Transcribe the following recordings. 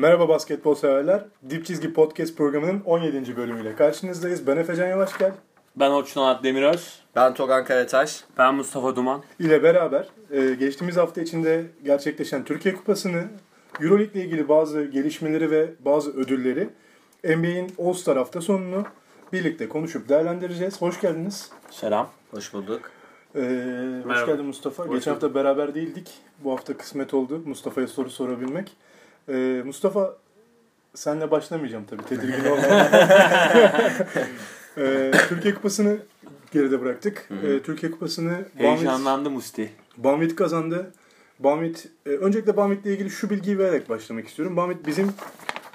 Merhaba basketbol severler. Dip Çizgi Podcast programının 17. bölümüyle karşınızdayız. Ben Efecan Yavaşgel Ben Orçun Onat Demiröz. Ben Togan Karataş. Ben Mustafa Duman. ile beraber e, geçtiğimiz hafta içinde gerçekleşen Türkiye Kupası'nı, Euroleague ile ilgili bazı gelişmeleri ve bazı ödülleri, NBA'in All-Star hafta sonunu birlikte konuşup değerlendireceğiz. Hoş geldiniz. Selam. Hoş bulduk. Ee, hoş Merhaba. geldin Mustafa. Hoş Geçen hafta beraber değildik. Bu hafta kısmet oldu Mustafa'ya soru sorabilmek. Ee, Mustafa senle başlamayacağım tabii tedirgin olma. ee, Türkiye Kupası'nı geride bıraktık. Ee, Türkiye Kupası'nı Heyecanlandı Musti. Banvit kazandı. Banvit, e, öncelikle Banvit'le ilgili şu bilgiyi vererek başlamak istiyorum. Banvit bizim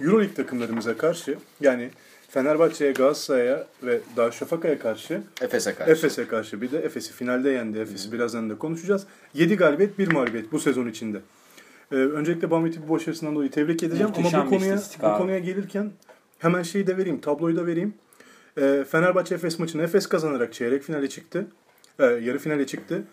Euroleague takımlarımıza karşı yani Fenerbahçe'ye, Galatasaray'a ve Darüşşafaka'ya karşı Efes'e karşı. Efes'e karşı bir de Efes'i finalde yendi. Efes'i birazdan da konuşacağız. 7 galibiyet 1 mağlubiyet bu sezon içinde. Ee, öncelikle Bahmet'i bu başarısından dolayı tebrik edeceğim Muhteşem ama bu konuya bu konuya gelirken hemen şeyi de vereyim, tabloyu da vereyim. Ee, Fenerbahçe Efes maçını Efes kazanarak çeyrek finale çıktı. Ee, yarı finale çıktı.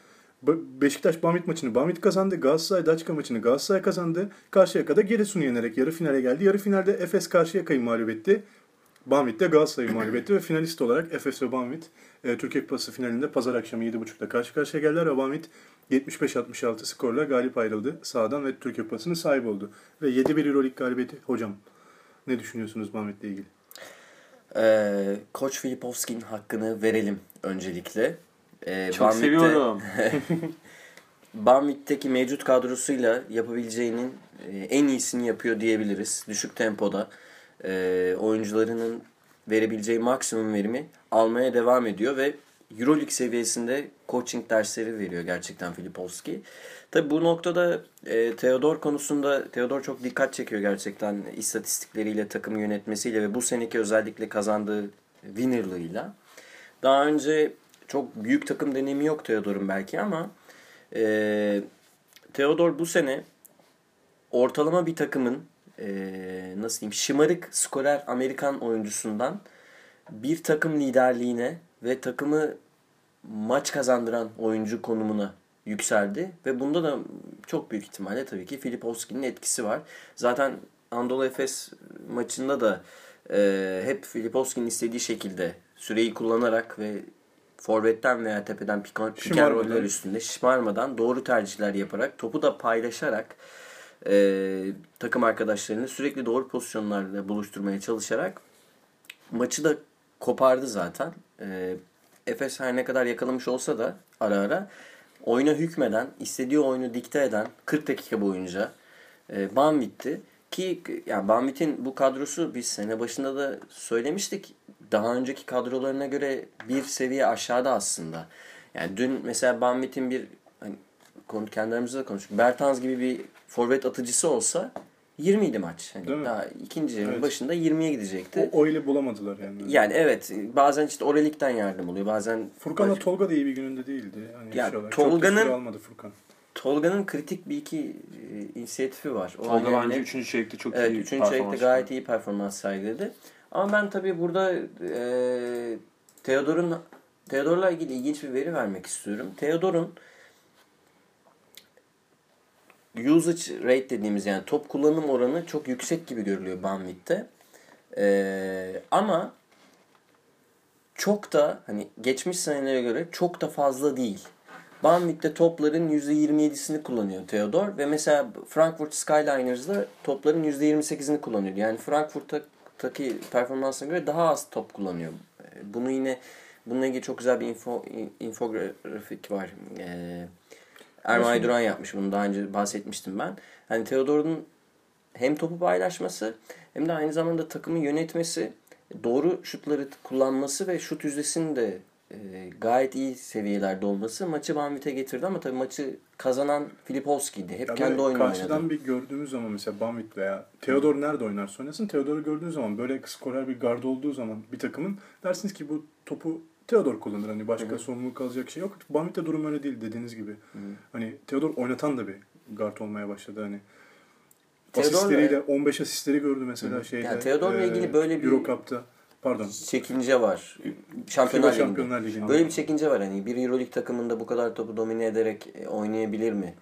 Be- Beşiktaş Bamit maçını Bamit kazandı. Galatasaray Daçka maçını Galatasaray kazandı. Karşıyaka'da Giresun'u yenerek yarı finale geldi. Yarı finalde Efes Karşıyaka'yı mağlup etti. Bamit de Galatasaray'ı mağlup etti ve finalist olarak Efes ve Bamit e, Türkiye Kupası finalinde pazar akşamı 7.30'da karşı karşıya geldiler ve Bamit 75-66 skorla galip ayrıldı sahadan ve Türkiye Kupası'nın sahibi oldu. Ve 7-1 Euroleague galibiyeti. Hocam ne düşünüyorsunuz Bamit ile ilgili? Ee, Koç Filipovski'nin hakkını verelim öncelikle. Ee, Çok Banvit'te- seviyorum. Banvit'teki mevcut kadrosuyla yapabileceğinin e, en iyisini yapıyor diyebiliriz. Düşük tempoda e, oyuncularının verebileceği maksimum verimi almaya devam ediyor ve Euroleague seviyesinde coaching dersleri veriyor gerçekten Filipovski. Tabi bu noktada e, Theodor konusunda Theodor çok dikkat çekiyor gerçekten istatistikleriyle, takım yönetmesiyle ve bu seneki özellikle kazandığı winnerlığıyla. Daha önce çok büyük takım deneyimi yok Theodor'un belki ama e, Theodor bu sene ortalama bir takımın e, nasıl diyeyim şımarık skorer Amerikan oyuncusundan bir takım liderliğine ve takımı maç kazandıran oyuncu konumuna yükseldi ve bunda da çok büyük ihtimalle tabii ki Filipovski'nin etkisi var. Zaten Anadolu Efes maçında da e, hep Filipovski'nin istediği şekilde süreyi kullanarak ve forvetten veya tepeden and Şımarmadan. roller üstünde şımarmadan doğru tercihler yaparak topu da paylaşarak e, takım arkadaşlarını sürekli doğru pozisyonlarla buluşturmaya çalışarak maçı da kopardı zaten. E, Efes her ne kadar yakalamış olsa da ara ara oyuna hükmeden, istediği oyunu dikte eden 40 dakika boyunca e, Banvit'ti. Ki yani Banvit'in bu kadrosu biz sene başında da söylemiştik. Daha önceki kadrolarına göre bir seviye aşağıda aslında. Yani dün mesela Banvit'in bir hani kendi aramızda da konuştuk. Bertans gibi bir forvet atıcısı olsa 20 idi maç. Hani Değil mi? daha ikinci yarının Evet. başında 20'ye gidecekti. O, o ile bulamadılar yani. Yani evet bazen işte Orelik'ten yardım oluyor. Bazen Furkan'la Tolga da iyi bir gününde değildi. Hani Ya, şey. Tolga'nın- almadı Furkan. Tolga'nın kritik bir iki e, inisiyatifi var. O Tolga bence 3. çeyrekte çok Evet, iyi üçüncü performans çeyrekte gayet iyi performans sergiledi. Ama ben tabii burada e, Theodor'un Theodor'la ilgili ilginç bir veri vermek istiyorum. Theodor'un usage rate dediğimiz yani top kullanım oranı çok yüksek gibi görülüyor Banvit'te. E, ama çok da hani geçmiş senelere göre çok da fazla değil. Banvit'te topların %27'sini kullanıyor Theodor ve mesela Frankfurt Skyliners'da topların %28'ini kullanıyor. Yani Frankfurt'taki performansına göre daha az top kullanıyor. Ee, Bunu yine bununla ilgili çok güzel bir info, infografik var. Ee, Ermay Duran yapmış bunu daha önce bahsetmiştim ben. Hani Theodor'un hem topu paylaşması hem de aynı zamanda takımı yönetmesi, doğru şutları kullanması ve şut yüzdesinin de e, gayet iyi seviyelerde olması maçı Banvit'e getirdi ama tabii maçı kazanan Filipovski'ydi. Hep Ya kendi oyunu karşıdan oynadı. bir gördüğümüz zaman mesela Bamit veya Theodor nerede oynarsa oynasın Theodor'u gördüğün zaman böyle skorer bir gardı olduğu zaman bir takımın dersiniz ki bu topu Theodor kullanır. Hani başka sorumluluk alacak şey yok. Bamit'te durum öyle değil dediğiniz gibi. Hani Theodor oynatan da bir guard olmaya başladı hani. Theodor'la- Asistleriyle 15 asistleri gördü mesela şeyde. Yani Theodor'la ilgili böyle bir- Euro Cup'ta. Pardon. Çekince var. Şampiyonlar, Ligi'nde. Şampiyonlar Ligi'nde. Böyle bir çekince var hani bir Euroleague takımında bu kadar topu domine ederek e, oynayabilir mi?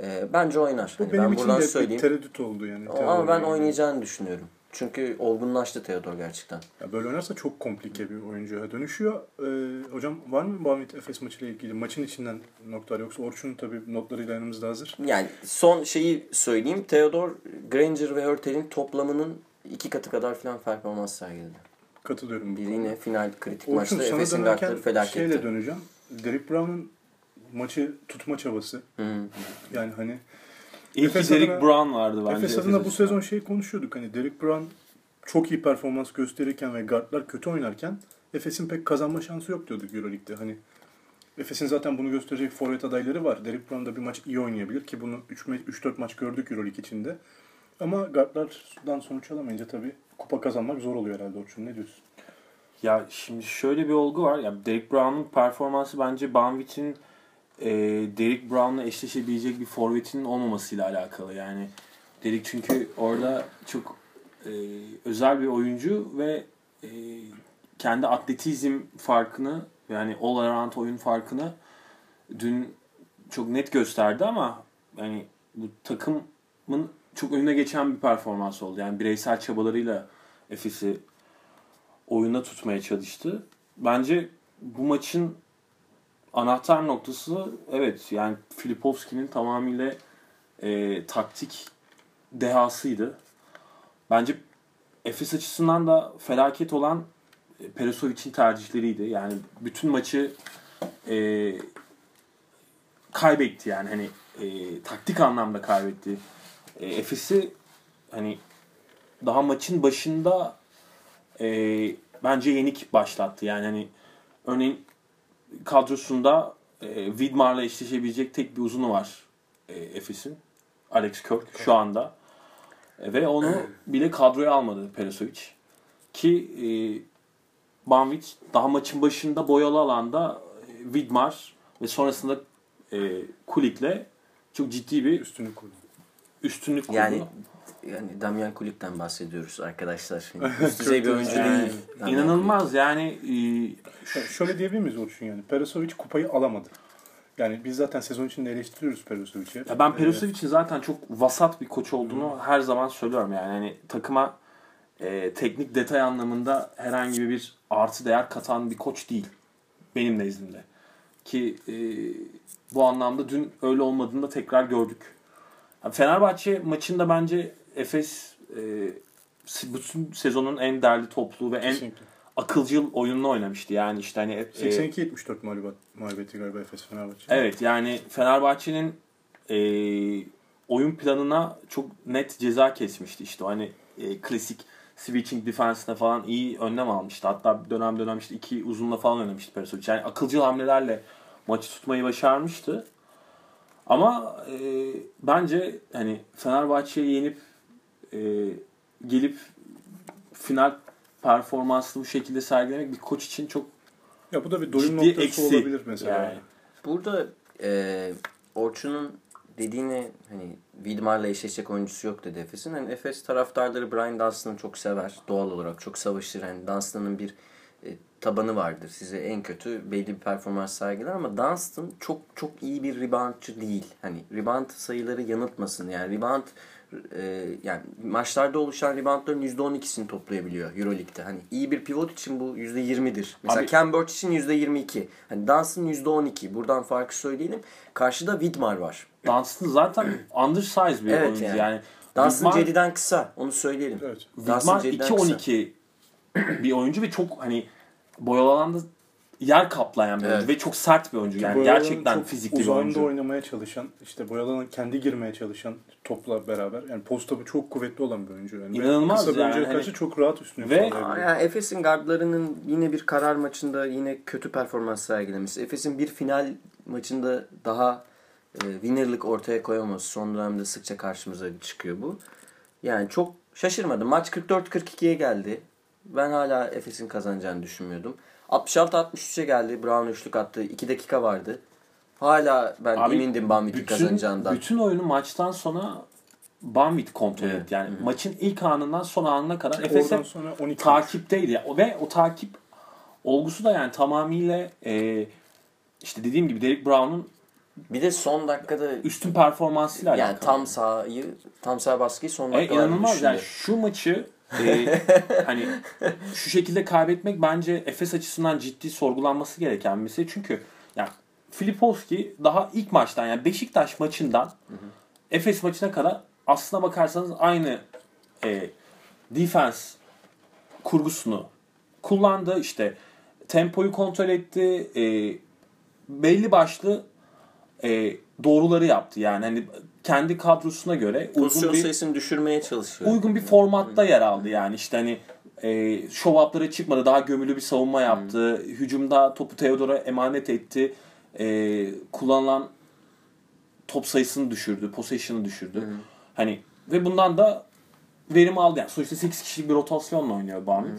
Ee, bence oynar. Bu Hani benim ben için buradan de bir söyleyeyim. tereddüt oldu yani. Ama ben Theodor'un. oynayacağını düşünüyorum. Çünkü olgunlaştı Theodor gerçekten. Ya böyle oynarsa çok komplike bir oyuncuya dönüşüyor. Ee, hocam var mı Bamit Efes maçıyla ilgili maçın içinden notlar yoksa Orçun'un tabii notlarıyla yanımızda hazır. Yani son şeyi söyleyeyim. Theodor, Granger ve Hurtel'in toplamının iki katı kadar falan performans sergiledi. Katılıyorum bu Bir konuda. yine final kritik Orçun maçta Efes'in kartları felaketti. şeyle döneceğim. Derek Brown'un maçı tutma çabası. Hı. Yani hani Ki Efes Derek adına- Brown vardı bence. Efes adına bu sezon şey konuşuyorduk. Hani Derek Brown çok iyi performans gösterirken ve guardlar kötü oynarken Efes'in pek kazanma şansı yok diyorduk Euroleague'de. Hani Efes'in zaten bunu gösterecek forvet adayları var. Derek Brown da bir maç iyi oynayabilir ki bunu 3-4 maç gördük Euroleague içinde. Ama guardlardan sonuç alamayınca tabii kupa kazanmak zor oluyor herhalde Orçun. Ne diyorsun? Ya şimdi şöyle bir olgu var. Ya Derek Brown'un performansı bence Banvit'in e, Derek Brown'la eşleşebilecek bir forvetinin olmamasıyla alakalı. Yani Derek çünkü orada çok e, özel bir oyuncu ve e, kendi atletizm farkını yani all around oyun farkını dün çok net gösterdi ama yani bu takımın çok önüne geçen bir performans oldu. Yani bireysel çabalarıyla Efes'i oyunda tutmaya çalıştı. Bence bu maçın anahtar noktası evet yani Filipovski'nin tamamıyla e, taktik dehasıydı. Bence Efes açısından da felaket olan e, Perisovic'in tercihleriydi. Yani bütün maçı e, kaybetti yani hani e, taktik anlamda kaybetti. E, Efes'i hani daha maçın başında e, bence yenik başlattı. Yani hani örneğin kadrosunda e, Widmar'la eşleşebilecek tek bir uzunu var e, Efes'in. Alex Kirk şu anda. E, ve onu bile kadroya almadı Perisovic. Ki e, Banvit daha maçın başında boyalı alanda e, Widmar ve sonrasında e, Kulik'le çok ciddi bir Üstünü kurdu. üstünlük kurdu. Yani yani Damian Kulik'ten bahsediyoruz arkadaşlar. Yani üst düzey bir oyuncu Yani değil. Damian inanılmaz yani e, Yani şöyle diyebilir miyiz Orçun yani? Perisovic kupayı alamadı. Yani biz zaten sezon içinde eleştiriyoruz Perisovic'i. Ya ben Ee, Perisovic'in zaten çok vasat bir koç olduğunu her zaman söylüyorum yani. Hani takıma e, teknik detay anlamında herhangi bir artı değer katan bir koç değil. Benim nezdimde. Ki e, bu anlamda dün öyle olmadığını da tekrar gördük. Fenerbahçe maçında bence Efes e, bütün sezonun en değerli toplu ve en Kesinlikle. akılcıl oyununu oynamıştı. Yani işte hani e, 82-74 mağlubat, mağlubiyeti galiba Efes Fenerbahçe. Evet yani Fenerbahçe'nin e, oyun planına çok net ceza kesmişti işte. Hani e, klasik switching defense'ine falan iyi önlem almıştı. Hatta dönem dönem işte iki uzunla falan oynamıştı Perisovic. Yani akılcı hamlelerle maçı tutmayı başarmıştı. Ama e, bence hani Fenerbahçe'yi yenip e, gelip final performansını bu şekilde sergilemek bir koç için çok Ya bu da bir doyum noktası eksi. olabilir mesela. Yani. Burada e, Orçun'un dediğine hani Widmar'la eşleşecek oyuncusu yok dedi Efes'in. Hani Efes taraftarları Brian Dunstan'ı çok sever. Doğal olarak çok savaşır. Yani Dunstan'ın bir e, tabanı vardır. Size en kötü belli bir performans sergiler ama Dunstan çok çok iyi bir reboundçı değil. Hani rebound sayıları yanıltmasın. Yani rebound e, yani maçlarda oluşan reboundların %12'sini toplayabiliyor Euroleague'de. Hani iyi bir pivot için bu %20'dir. Mesela Abi- Cam Birch için %22. Hani Dunstan %12. Buradan farkı söyleyelim. Karşıda Widmar var. Dunstan zaten undersize bir Evet oyuncu yani. yani. Dunstan Widmar- Cedi'den kısa. Onu söyleyelim. Evet. Widmar Cedi'den kısa. 2-12 bir oyuncu ve çok hani boyalı alanda yer kaplayan bir Evet. oyuncu ve çok sert bir oyuncu. Yani Boyalan'ın gerçekten çok fizikli bir oyuncu. oynamaya çalışan, işte Boyalan'ın kendi girmeye çalışan topla beraber. Yani posta çok kuvvetli olan bir oyuncu. Yani. İnanılmaz Kısa bir yani. oyuncuya Hani- çok rahat üstünlük Ve- Yani Efes'in gardlarının yine bir karar maçında yine kötü performans sergilemesi. Efes'in bir final maçında daha e, winnerlık ortaya koyamaması. Son dönemde sıkça karşımıza çıkıyor bu. Yani çok şaşırmadım. Maç 44-42'ye geldi. Ben hala Efes'in kazanacağını düşünmüyordum. 66-63'e geldi. Brown üçlük attı. 2 dakika vardı. Hala ben Abi, emindim Bambit'in kazanacağından. bütün oyunu maçtan sonra Banvit kontrol Evet. etti. Yani Hı maçın ilk anından son anına kadar Efes hep sonra 12 takipteydi. Ya. Ve o takip olgusu da yani tamamıyla e, işte dediğim gibi Derek Brown'un Bir de son dakikada üstün performansıyla yani alakalı. tam sahayı tam sağ baskıyı son E, dakikalarda inanılmaz düşündü. yani şu maçı e, hani şu şekilde kaybetmek bence Efes açısından ciddi sorgulanması gereken bir mesele. Çünkü yani Filipovski daha ilk maçtan yani Beşiktaş maçından Efes maçına kadar aslına bakarsanız aynı e, defense kurgusunu kullandı. işte tempoyu kontrol etti. E, belli başlı e, doğruları yaptı. Yani hani kendi kadrosuna göre Pozisyon bir sayısını düşürmeye çalışıyor. uygun bir formatta yer aldı yani. İşte hani e, show up'lara çıkmadı daha gömülü bir savunma yaptı. Hücumda topu Theodor'a emanet etti. E, kullanılan top sayısını düşürdü possession'ı düşürdü. Hani ve bundan da verim aldı. Yani sonuçta 8 kişilik bir rotasyonla oynuyor Barnet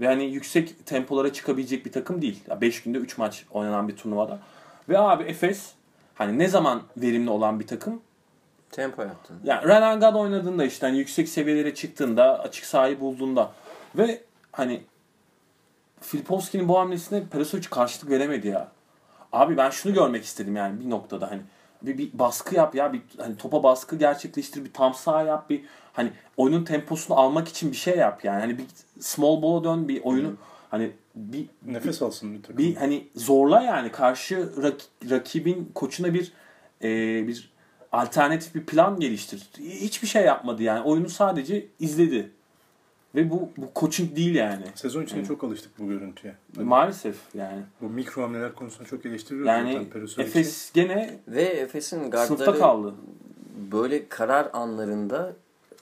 ve hani yüksek tempolara çıkabilecek bir takım değil. 5 günde 3 maç oynanan bir turnuvada. Ve abi Efes hani ne zaman verimli olan bir takım Tempo yaptın. yani Renangad oynadığında işte hani yüksek seviyelere çıktığında, açık sahayı bulduğunda ve hani Filipovski'nin bu hamlesine Perisovic karşılık veremedi ya. Abi ben şunu görmek istedim yani bir noktada hani bir, bir baskı yap ya bir hani topa baskı gerçekleştir bir tam saha yap bir hani oyunun temposunu almak için bir şey yap yani hani bir small ball'a dön bir oyunu hani bir Nefes alsın bir takım. bir hani zorla yani karşı rak- rakibin koçuna bir e, bir alternatif bir plan geliştir. Hiçbir şey yapmadı yani. Oyunu sadece izledi. Ve bu bu coaching değil yani. Sezon içinde çok alıştık bu görüntüye. Hani Maalesef yani. bu mikro hamleler konusunda çok eleştiriyoruz Yani. Efes gene Ve Efes'in gardları kaldı. böyle karar anlarında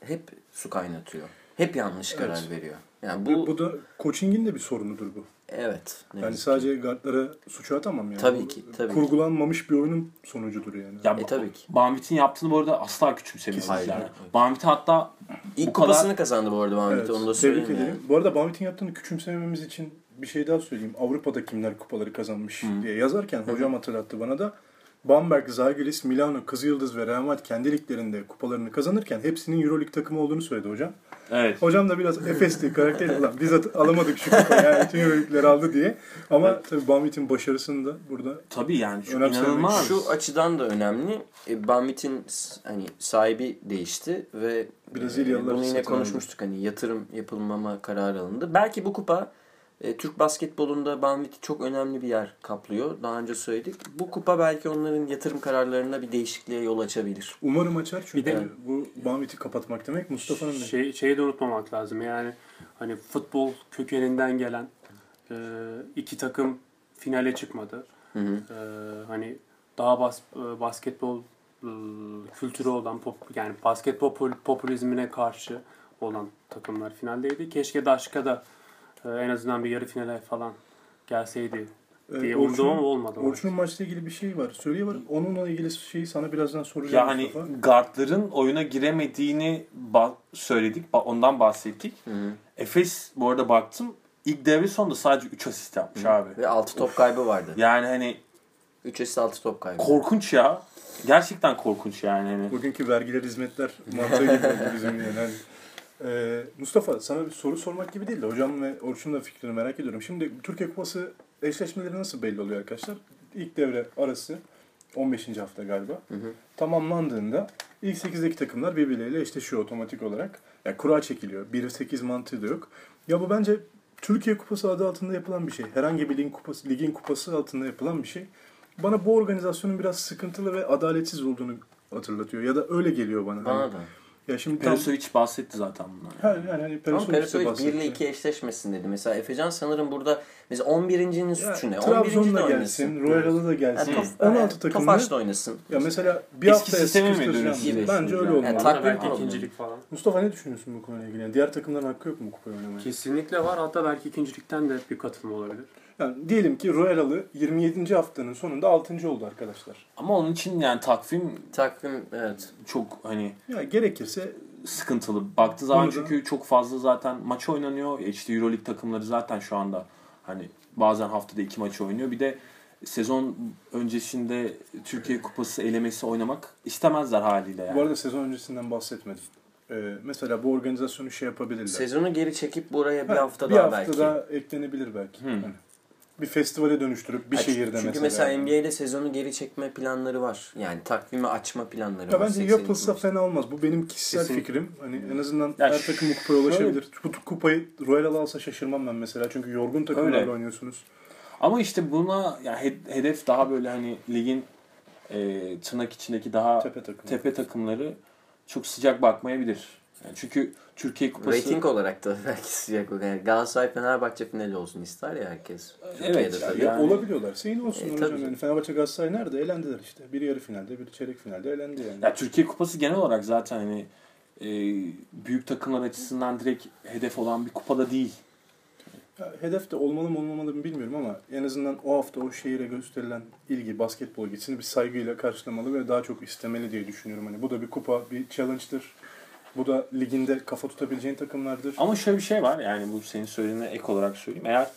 hep su kaynatıyor. Hep yanlış karar Evet. veriyor. Yani Bu, bu, bu da coaching'in de bir sorunudur bu. Evet. ne Yani yazık ki. sadece guardlara suçu atamam yani. Tabii ki, tabii ki. Kurgulanmamış bir oyunun sonucudur yani. Ya E, tabii ki. Banvit'in yaptığını bu arada asla küçümsemiyoruz yani. hayır. Banvit hatta İlk bu kadar- kupasını kazandı bu arada Mahmut Evet, onu da tebrik söyleyeyim. ederim. yani. Bu arada Bamvit'in yaptığını küçümsememiz için bir şey daha söyleyeyim. Avrupa'da kimler kupaları kazanmış diye yazarken hocam hatırlattı bana da. Bamberg, Zalgiris, Milano, Kızılyıldız ve Real Madrid kendi liglerinde kupalarını kazanırken hepsinin Euroleague takımı olduğunu söyledi hocam. evet. Hocam da biraz Efes'ti karakteri. Ulan biz at- alamadık şu kupayı yani tüm Euroleague'leri aldı diye. Ama tabii Bamvit'in başarısını da burada Tabii yani şu inanılmaz. Şu açıdan da önemli. E, Banvit'in s- hani sahibi değişti ve Brezilyalılar e, bunu yine konuşmuştuk hani yatırım yapılmama kararı alındı. Belki bu kupa e, Türk basketbolunda Banvit çok önemli bir yer kaplıyor. Daha önce söyledik. Bu kupa belki onların yatırım kararlarına bir değişikliğe yol açabilir. umarım açar çünkü Bir de- bu Bamvit'i kapatmak demek Mustafa'nın Şey, şeyi de unutmamak lazım. Yani hani futbol kökeninden gelen e, iki takım finale çıkmadı. Hı hı. E, hani daha bas, e, basketbol e, kültürü olan pop, yani basketbol popülizmine karşı olan takımlar finaldeydi. Keşke Daşka da e, en azından bir yarı finale falan gelseydi Ee, diye umdum ama olmadı. Orçun'un maçla ilgili bir şey var. Söyleye var. Onunla ilgili şeyi sana birazdan soracağım Ya hani Mustafa. guardların oyuna giremediğini ba- söyledik. ba- Ondan bahsettik. Hı hı. Efes bu arada baktım. ilk devre sonunda sadece 3 asist yapmış abi. Ve 6 top kaybı vardı. Yani hani 3 asist 6 top kaybı. korkunç ya. Gerçekten korkunç yani. Hani. Bugünkü vergiler hizmetler mantığı gibi bizim yani. Hani, Ee, Mustafa sana bir soru sormak gibi değil de hocam ve Orçun'un da fikrini merak ediyorum. Şimdi Türkiye Kupası eşleşmeleri nasıl belli oluyor arkadaşlar? İlk devre arası 15. hafta galiba. Hı hı. Tamamlandığında ilk 8'deki takımlar birbirleriyle eşleşiyor otomatik olarak. Yani kura çekiliyor. 1-8 mantığı da yok. Ya bu bence Türkiye Kupası adı altında yapılan bir şey. Herhangi bir ligin kupası, ligin kupası altında yapılan bir şey. Bana bu organizasyonun biraz sıkıntılı ve adaletsiz olduğunu hatırlatıyor. Ya da öyle geliyor bana. Bana Hani- da. Ya şimdi tam... Perisovic bahsetti zaten bundan. Ha, yani hani Ama Perisovic 1 bahsetti. ile 2 eşleşmesin dedi. Mesela Efecan sanırım burada mesela 11.'nin Ya, suçu ne? 11. Trabzon de da oynasın. gelsin, Royal'ı da gelsin. Tof, 16 takımlı. Tofaş da oynasın. Ya mesela bir Eski haftaya? Gibi. Bence öyle Yani olmalı. belki Takvim ikincilik falan. Mustafa ne düşünüyorsun bu konuyla ilgili? Yani diğer takımların hakkı yok mu kupayı oynamaya? Kesinlikle var. Hatta belki ikincilikten de bir katılım olabilir. Yani diyelim ki Royal'ı 27. haftanın sonunda 6. oldu arkadaşlar. Ama onun için yani takvim Takvim evet. çok hani Ya gerekirse sıkıntılı. Baktığı zaman Bunu da- çünkü çok fazla zaten maç oynanıyor. İşte Euroleague takımları zaten şu anda hani bazen haftada iki maç oynuyor. Bir de sezon öncesinde Türkiye Kupası elemesi oynamak istemezler haliyle yani. bu arada sezon öncesinden bahsetmedim. Ee, mesela bu organizasyonu şey yapabilirler. Sezonu geri çekip buraya bir Ha, hafta bir daha hafta belki. daha eklenebilir belki. Hı. Yani bir festivale dönüştürüp bir Ha, şehirde çünkü mesela. Çünkü mesela NBA'de sezonu geri çekme planları var. Yani takvimi açma planları Ya var. bence 82 yapılsa maç. fena olmaz. Bu benim kişisel Kesinlikle. fikrim. Hani en azından Ya her takım bu kupaya şöyle- ulaşabilir. Bu kupayı Royal alsa şaşırmam ben mesela. Çünkü yorgun takımlarla Öyle. oynuyorsunuz. Ama işte buna ya he- hedef daha böyle hani ligin e, tırnak içindeki daha Tepe takımı. tepe takımları çok sıcak bakmayabilir. Yani çünkü Türkiye Kupası Rating olarak da belki sıcak olur. Yani Galatasaray Fenerbahçe finali olsun ister ya herkes. Türkiye'de Evet, tabii. Ya Yani- olabiliyorlarsa yine olsun E, tabii. Yani Fenerbahçe Galatasaray nerede? Elendiler işte. Biri yarı finalde, biri çeyrek finalde elendi yani. Ya Türkiye Kupası genel olarak zaten hani e, büyük takımlar açısından direkt hedef olan bir kupada değil. Ya hedef de olmalı mı olmamalı mı bilmiyorum ama en azından o hafta o şehire gösterilen ilgi basketbol ilgisini bir saygıyla karşılamalı ve daha çok istemeli diye düşünüyorum. Hani bu da bir kupa, bir challenge'dır. Bu da liginde kafa tutabileceğin takımlardır. Ama şöyle bir şey var yani bu senin söylediğine ek olarak söyleyeyim. Eğer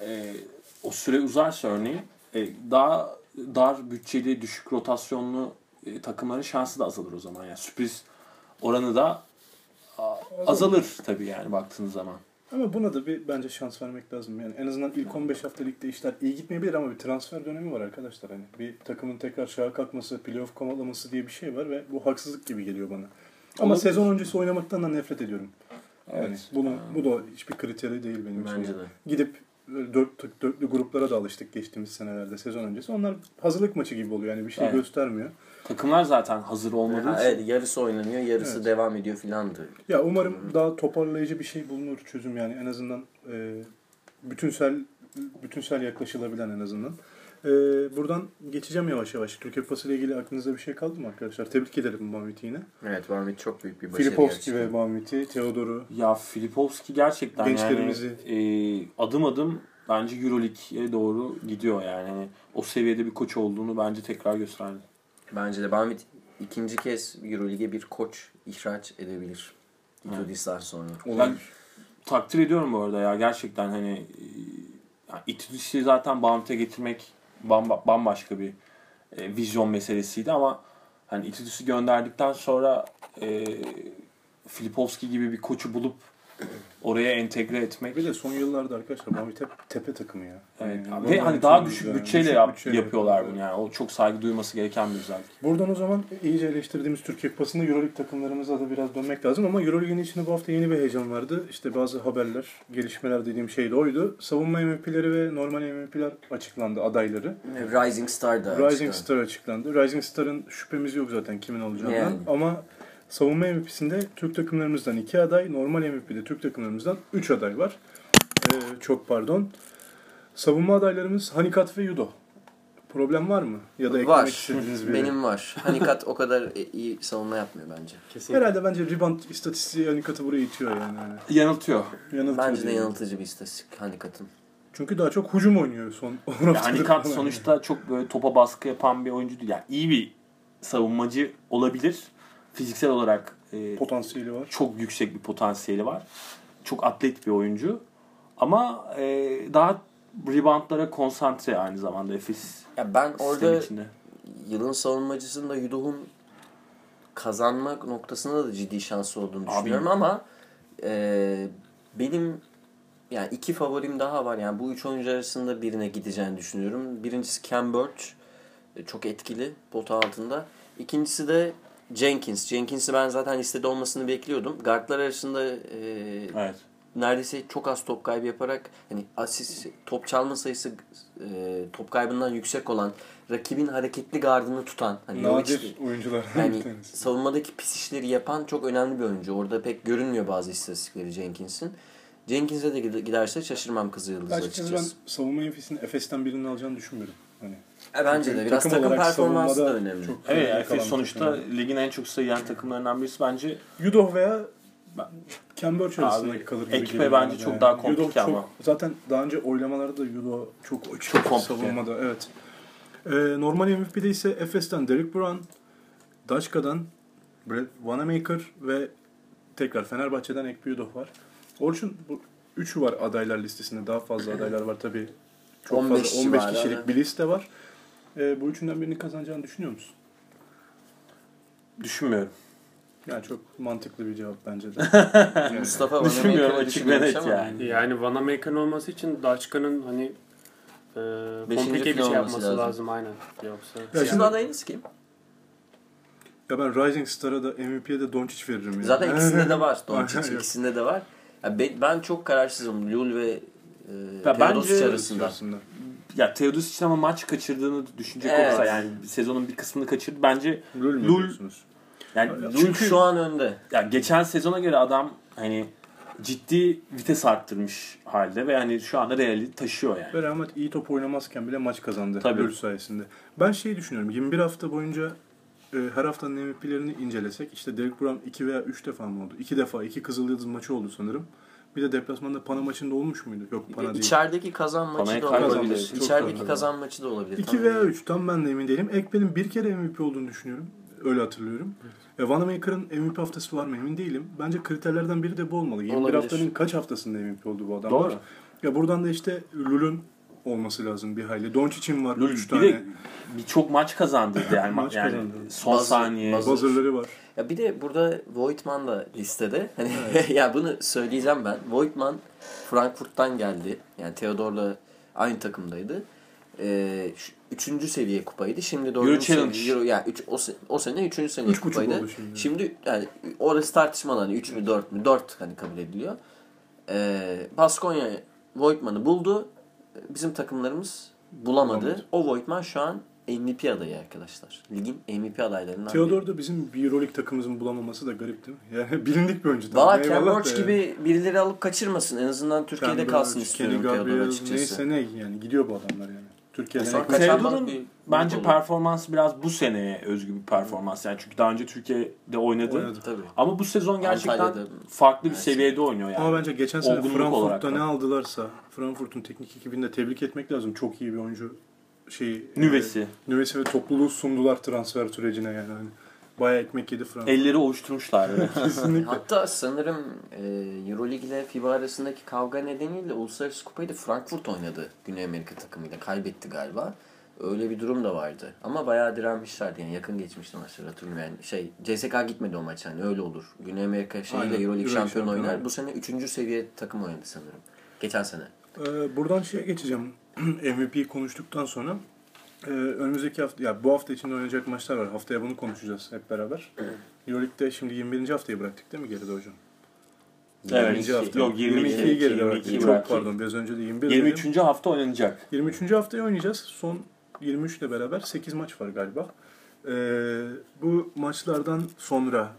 e, o süre uzarsa örneğin e, daha dar bütçeli, düşük rotasyonlu e, takımların şansı da azalır o zaman. Yani sürpriz oranı da a, azalır tabii yani baktığınız zaman. Ama buna da bir bence şans vermek lazım. Yani en azından ilk 15 hafta ligde işler iyi gitmeyebilir ama bir transfer dönemi var arkadaşlar. Hani bir takımın tekrar şaha kalkması, playoff kovalaması diye bir şey var ve bu haksızlık gibi geliyor bana. Ama Olabilir. sezon öncesi oynamaktan da nefret ediyorum. Yani Evet. bunu bu da hiçbir kriteri değil benim için. Bence de. Gidip böyle dört, dörtlü gruplara da alıştık geçtiğimiz senelerde sezon öncesi. Onlar hazırlık maçı gibi oluyor. Yani bir şey Evet. göstermiyor. Takımlar zaten hazır olmadığı Ha, için. evet, yarısı oynanıyor, yarısı Evet. devam ediyor filandı. Ya umarım daha toparlayıcı bir şey bulunur çözüm yani en azından e, bütünsel bütünsel yaklaşılabilen en azından. E, buradan geçeceğim yavaş yavaş. Türkiye Kupası ile ilgili aklınızda bir şey kaldı mı arkadaşlar? Tebrik ederim Mahmut'i yine. Evet, Mahmut çok büyük bir başarı. Filipovski ve. Mahmut'i, Teodor'u. Ya Filipovski gerçekten Gençlerimizi- yani e, adım adım bence Euroleague'e doğru gidiyor yani. Hani o seviyede bir koç olduğunu bence tekrar gösterdi. Bence de Mahmut ikinci kez Euroleague'e bir koç ihraç edebilir. Itudis'ten sonra. Ben takdir ediyorum bu arada ya gerçekten hani e, ya İtudis'i zaten Bamut'e getirmek bamba, bambaşka bir e, vizyon meselesiydi ama hani İtudis'i gönderdikten sonra e, Filipovski gibi bir koçu bulup oraya entegre etmek Bir de son yıllarda arkadaşlar Mahmut hep tepe takımı ya. Evet. Yani Ve hani daha düşük yani. bütçeyle Düşük yap- bütçeyle yapıyorlar bunu yani. O çok saygı duyması gereken bir özellik. Buradan o zaman iyice eleştirdiğimiz Türkiye Kupası'nda Euroleague takımlarımıza da biraz dönmek lazım ama Euroleague'in içinde bu hafta yeni bir heyecan vardı. İşte bazı haberler, gelişmeler dediğim şey de oydu. Savunma MVP'leri ve normal MVP'ler açıklandı adayları. Rising Star da. Rising işte. Star açıklandı. Rising Star'ın şüphemiz yok zaten kimin olacağından. Yani. Ama savunma MVP'sinde Türk takımlarımızdan 2 aday, normal MVP'de Türk takımlarımızdan 3 aday var. Ee, çok pardon. Savunma adaylarımız Hanikat ve Yudo. Problem var mı? Ya da eklemek Var. istediğiniz biri? Benim var. Hanikat o kadar iyi savunma yapmıyor bence. Kesinlikle. Herhalde bence rebound istatistiği Hanikat'ı buraya itiyor yani. Yanıltıyor. Yanıltıyor Bence de yanıltıcı bir istatistik Hanikat'ın. Çünkü daha çok hücum oynuyor son 10 Yani haftadır Kat falan. sonuçta çok böyle topa baskı yapan bir oyuncu değil. Yani iyi bir savunmacı olabilir. Fiziksel olarak e, potansiyeli var. çok yüksek bir potansiyeli var. Çok atlet bir oyuncu. Ama e, daha reboundlara konsantre aynı zamanda Efes Ya ben orada içinde. yılın savunmacısında Yudoh'un kazanmak noktasında da ciddi şansı olduğunu Abi- düşünüyorum ama e, benim yani iki favorim daha var. Yani bu üç oyuncu arasında birine gideceğini düşünüyorum. Birincisi Cam Birch. E, Çok etkili pota altında. İkincisi de Jenkins. Jenkins'i ben zaten listede olmasını bekliyordum. Guardlar arasında e, Evet. neredeyse çok az top kaybı yaparak hani asist top çalma sayısı e, top kaybından yüksek olan rakibin hareketli gardını tutan hani Nadir oyuncular. yani savunmadaki pis işleri yapan çok önemli bir oyuncu. Orada pek görünmüyor bazı istatistikleri Jenkins'in. Jenkins'e de gid- giderse şaşırmam Kızılyıldız Açıkçası ben açıkçası. savunma Efes'in Efes'ten birinin alacağını düşünmüyorum. E, bence de Çünkü biraz takım olarak performansı da önemli. çok Evet, bir sonuçta takım. ligin en çok sayılan takımlarından birisi bence. Yudoh veya Cam Birch arasında Abi, kalır gibi geliyor bence bana çok yani. daha komplike çok- ama. Zaten daha önce oylamalarda da Yudoh çok açık Çok komplike. savunmada. Evet. Ee, normal MVP'de ise Efes'ten Derek Brown, Daçka'dan Brett Wanamaker ve tekrar Fenerbahçe'den Ekpi Yudoh var. Orçun bu üçü var adaylar listesinde. Daha fazla adaylar var tabii. Çok 15 fazla 15 civarı, kişilik aynen. bir liste var. Ee, bu üçünden birini kazanacağını düşünüyor musun? Düşünmüyorum. Yani çok mantıklı bir cevap bence de. Yani- Mustafa Düşünmüyorum, Vanamaker'ı açık ve düşünüyormuş net ama yani. Yani Vanamaker'ın olması için Daçka'nın hani Beşinci komplike bir şey olması yapması lazım. lazım. aynen. Yoksa Ya Sizin şimdi- adayınız kim? Ya ben Rising Star'a da MVP'ye de Doncic veririm. ya. Zaten ikisinde de var. Doncic Yok. ikisinde de var. Ya ben, ben çok kararsızım Lul ve e, Ya Teodosic bence- arasında. Arasında. Ya Teodosic'in ama maç kaçırdığını düşünecek Evet. olursa yani sezonun bir kısmını kaçırdı. Bence Lul mü Lul- yani Lul çünkü şu an önde. ya geçen sezona göre adam hani ciddi vites arttırmış halde ve hani şu anda Real'i taşıyor yani. Ve Real Madrid iyi top oynamazken bile maç kazandı. Tabii. Lul sayesinde. Ben şey düşünüyorum. 21 hafta boyunca e, her haftanın MVP'lerini incelesek işte Derek Brown 2 veya 3 defa mı oldu? 2 defa 2 Kızıl Yıldız maçı oldu sanırım. Bir de deplasmanda Pana maçında olmuş muydu? Yok Pana değil. İçerideki kazan maçı Panay'a da olabilir. Çok İçerideki kazan maçı da olabilir. 2 Tam veya emin 3 tam ben de emin değilim. Ekben'in bir kere MVP olduğunu düşünüyorum. Öyle hatırlıyorum. E, Vanamaker'ın MVP haftası var mı emin değilim. Bence kriterlerden biri de bu olmalı. 21 Olabilir. haftanın kaç haftasında MVP oldu bu adamlar? Doğru. Ya buradan da işte Lul'ün olması lazım bir hayli. Doncic'in var Lul 3 bir tane. de birçok maç kazandırdı yani. Maç yani kazandı. son Buzzer- saniye. buzzer- Buzzer'ları var. Ya bir de burada Voigtman da listede. Hani ya bunu söyleyeceğim ben. Voigtman Frankfurt'tan geldi. Yani Theodor'la aynı takımdaydı. Ee, şu- üçüncü seviye kupaydı. Şimdi dördüncü Euro Challenge. seviye. Euro, yani üç, o, o sene üçüncü seviye Üç kupaydı. şimdi. Şimdi yani orası tartışmalı. Hani üç mü dört mü? Dört hani kabul ediliyor. Ee, Baskonya Voigtman'ı buldu. Bizim takımlarımız bulamadı. Bulamadı. O Voigtman şu an MVP adayı arkadaşlar. Ligin MVP adaylarından biri. Theodor da bizim Euroleague takımımızın bulamaması da garip değil mi? Yani bilindik bir oyuncu. Valla Ken yani. gibi birileri alıp kaçırmasın. En azından Türkiye'de Ken kalsın Borch, istiyorum Gabriel, açıkçası. Neyse ne yani gidiyor bu adamlar yani. Ekmek- kaçan Theodor'un bir- bence olur. performansı biraz bu seneye özgü bir performans. Yani çünkü daha önce Türkiye'de oynadı. Oynadı. Tabii. Ama bu sezon gerçekten Antalya'da farklı bir her seviyede oynuyor yani. Ama bence geçen sene Olgunluk Frankfurt'ta ne aldılarsa Frankfurt'un teknik ekibini de tebrik etmek lazım. Çok iyi bir oyuncu şey Nüvesi. e, nüvesi ve topluluğu sundular transfer sürecine yani. Hani bayağı ekmek yedi Frankfurt. Elleri ovuşturmuşlar. Kesinlikle. Hatta sanırım e, Euroleague ile FIBA arasındaki kavga nedeniyle Uluslararası Kupayı da Frankfurt oynadı Güney Amerika takımıyla. Kaybetti galiba. Öyle bir durum da vardı. Ama bayağı direnmişlerdi yani yakın geçmişti maçları hatırlıyorum yani. Şey CSK gitmedi o maç hani öyle olur. Güney Amerika şeyiyle Aynen. Euroleague Euroleague şampiyon şampiyon oynar. oynar. Bu sene 3. seviye takım oynadı sanırım. Geçen sene. Ee, buradan şeye geçeceğim. MVP konuştuktan sonra e, önümüzdeki hafta ya bu hafta içinde oynayacak maçlar var. Haftaya bunu konuşacağız hep beraber. Euroleague'de şimdi 21. haftayı bıraktık değil mi geride hocam? Evet. 20. hafta. Yok, 22, 22'yi geride 22'yi bıraktık. Çok bıraktık. pardon biraz önce de 21 dedim. 23. hafta oynanacak. 23. haftayı oynayacağız. Son 23 ile beraber 8 maç var galiba. Ee, bu maçlardan sonra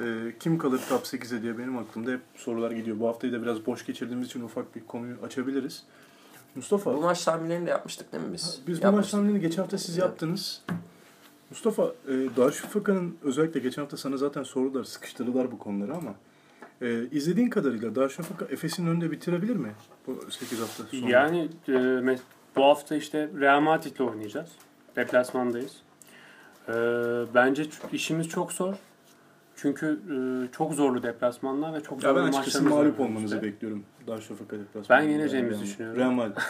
e, kim kalır top 8'e diye benim aklımda hep sorular gidiyor. Bu haftayı da biraz boş geçirdiğimiz için ufak bir konuyu açabiliriz. Mustafa, Bu maç tahminlerini de yapmıştık değil mi biz? biz bu maç tahminini geçen hafta siz yaptınız. Mustafa, e, Darüşşafaka'nın özellikle geçen hafta sana zaten sorular, sıkıştırdılar bu konuları ama e, izlediğin kadarıyla Darüşşafaka Efes'in önünde bitirebilir mi bu 8 hafta sonra? Yani e, mes- bu hafta işte Real Madrid'le oynayacağız. Deplasmandayız. E, bence işimiz çok zor. Çünkü e, çok zorlu deplasmanlar ve çok zorlu ben açıkçası mağlup olmanızı önümüzde. bekliyorum Darüşşafaka deplasmanında. Ben yeneceğimizi Real- düşünüyorum. Real Madrid.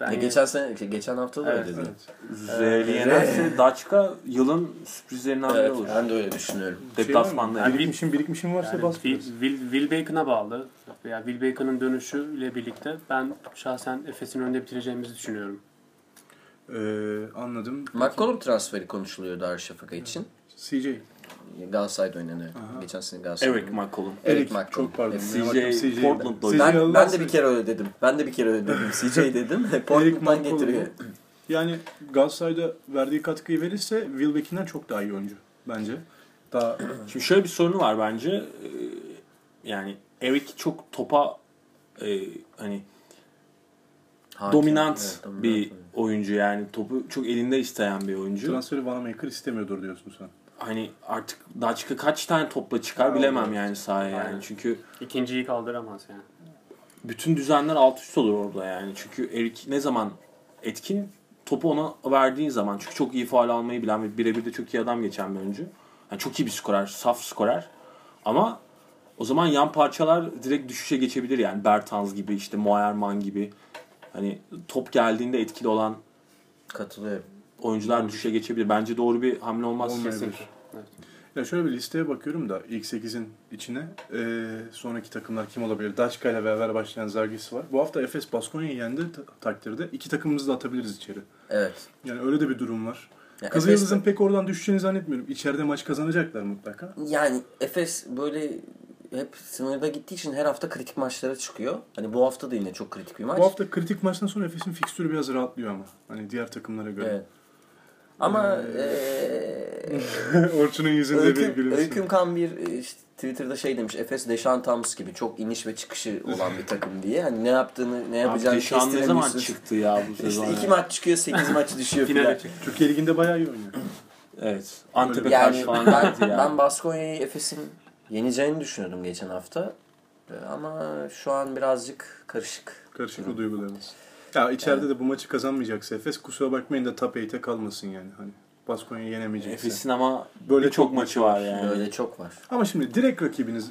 Ben Ya geçen sene, şey, geçen hafta da Evet, öyle dedi. Evet. Real'i yenerse Daçka yılın sürprizlerinden biri Evet, olur. ben de öyle düşünüyorum. Deplasmanda Şey yani. birikmişim birikmişim varsa yani bas Will. Will, Will Bacon'a bağlı. Veya Will Bacon'ın dönüşüyle birlikte ben şahsen Efes'in önünde bitireceğimizi düşünüyorum. Ee, anladım. McCollum transferi konuşuluyor Darüşşafaka için. CJ. Galatasaray'da. Aha. Geçen sene Galatasaray'da. Eric McCollum. Eric Eric, McCollum. çok pardon. CJ. Portland'da CJ Ben, ben de bir kere öyle dedim. Ben de bir kere öyle dedim. CJ dedim. Portland'dan getiriyor. Yani Galatasaray'da verdiği katkıyı verirse Will Beck'inden çok daha iyi oyuncu bence. Daha Şimdi şöyle bir sorunu var bence. Ee, Yani Eric çok topa e, hani Hakim. dominant Evet, dominant bir oyuncu. oyuncu yani topu çok elinde isteyen bir oyuncu. transferi Vanamaker istemiyordur diyorsun sen. Hani artık Daçka kaç tane topla çıkar bilemem yani sahaya yani. Aynen. Çünkü İkinciyi kaldıramaz yani. bütün düzenler alt üst olur orada yani. Çünkü Erik ne zaman etkin topu ona verdiğin zaman çünkü çok iyi faal almayı bilen ve birebir de çok iyi adam geçen bir oyuncu. Yani çok iyi bir skorer, saf skorer. Ama o zaman yan parçalar direkt düşüşe geçebilir yani. Bertans gibi işte Moerman gibi. Hani top geldiğinde etkili olan Katılıyorum. Oyuncular düşüşe geçebilir. Bence doğru bir hamle olmaz. Olmayabilir. Evet. Ya şöyle bir listeye bakıyorum da ilk 8'in içine e, sonraki takımlar kim olabilir? Daçka ile beraber başlayan Zalgiris var. Bu hafta Efes Baskonya'yı yendi ta- takdirde iki takımımızı da atabiliriz içeri. Evet. Yani öyle de bir durum var. Ya Kızılyıldız'ın Efes- pek oradan düşeceğini zannetmiyorum. İçeride maç kazanacaklar mutlaka. Yani Efes böyle hep sınırda gittiği için her hafta kritik maçlara çıkıyor. Hani bu hafta da yine çok kritik bir maç. Bu hafta kritik maçtan sonra Efes'in fikstürü biraz rahatlıyor ama. Hani diğer takımlara göre. Evet. Ama Ee, eee Orçun'un yüzünde bir Öyküm, gülümseme. Öyküm Kan bir e, işte Twitter'da şey demiş. Efes Deschamps gibi çok iniş ve çıkışı olan bir takım diye. Hani ne yaptığını, ne yapacağını an ne zaman kestiremiyorsun. çıktı ya bu sezon? İşte iki maç çıkıyor, sekiz maç düşüyor filan. Türkiye Ligi'nde bayağı iyi oynuyor. Evet. Antep'e Yani karşı falan ben, gitti ya. ben Baskonya'yı Efes'in yeneceğini düşünüyordum geçen hafta. Ama şu an birazcık karışık. Karışık o duygularımız. Ya içeride de bu maçı kazanmayacaksa Efes kusura bakmayın da top 8'e kalmasın yani. Hani Baskonya'yı yenemeyecekse. Efes'in ama Böyle çok çok maçı var yani. Böyle çok var. Ama şimdi direkt rakibiniz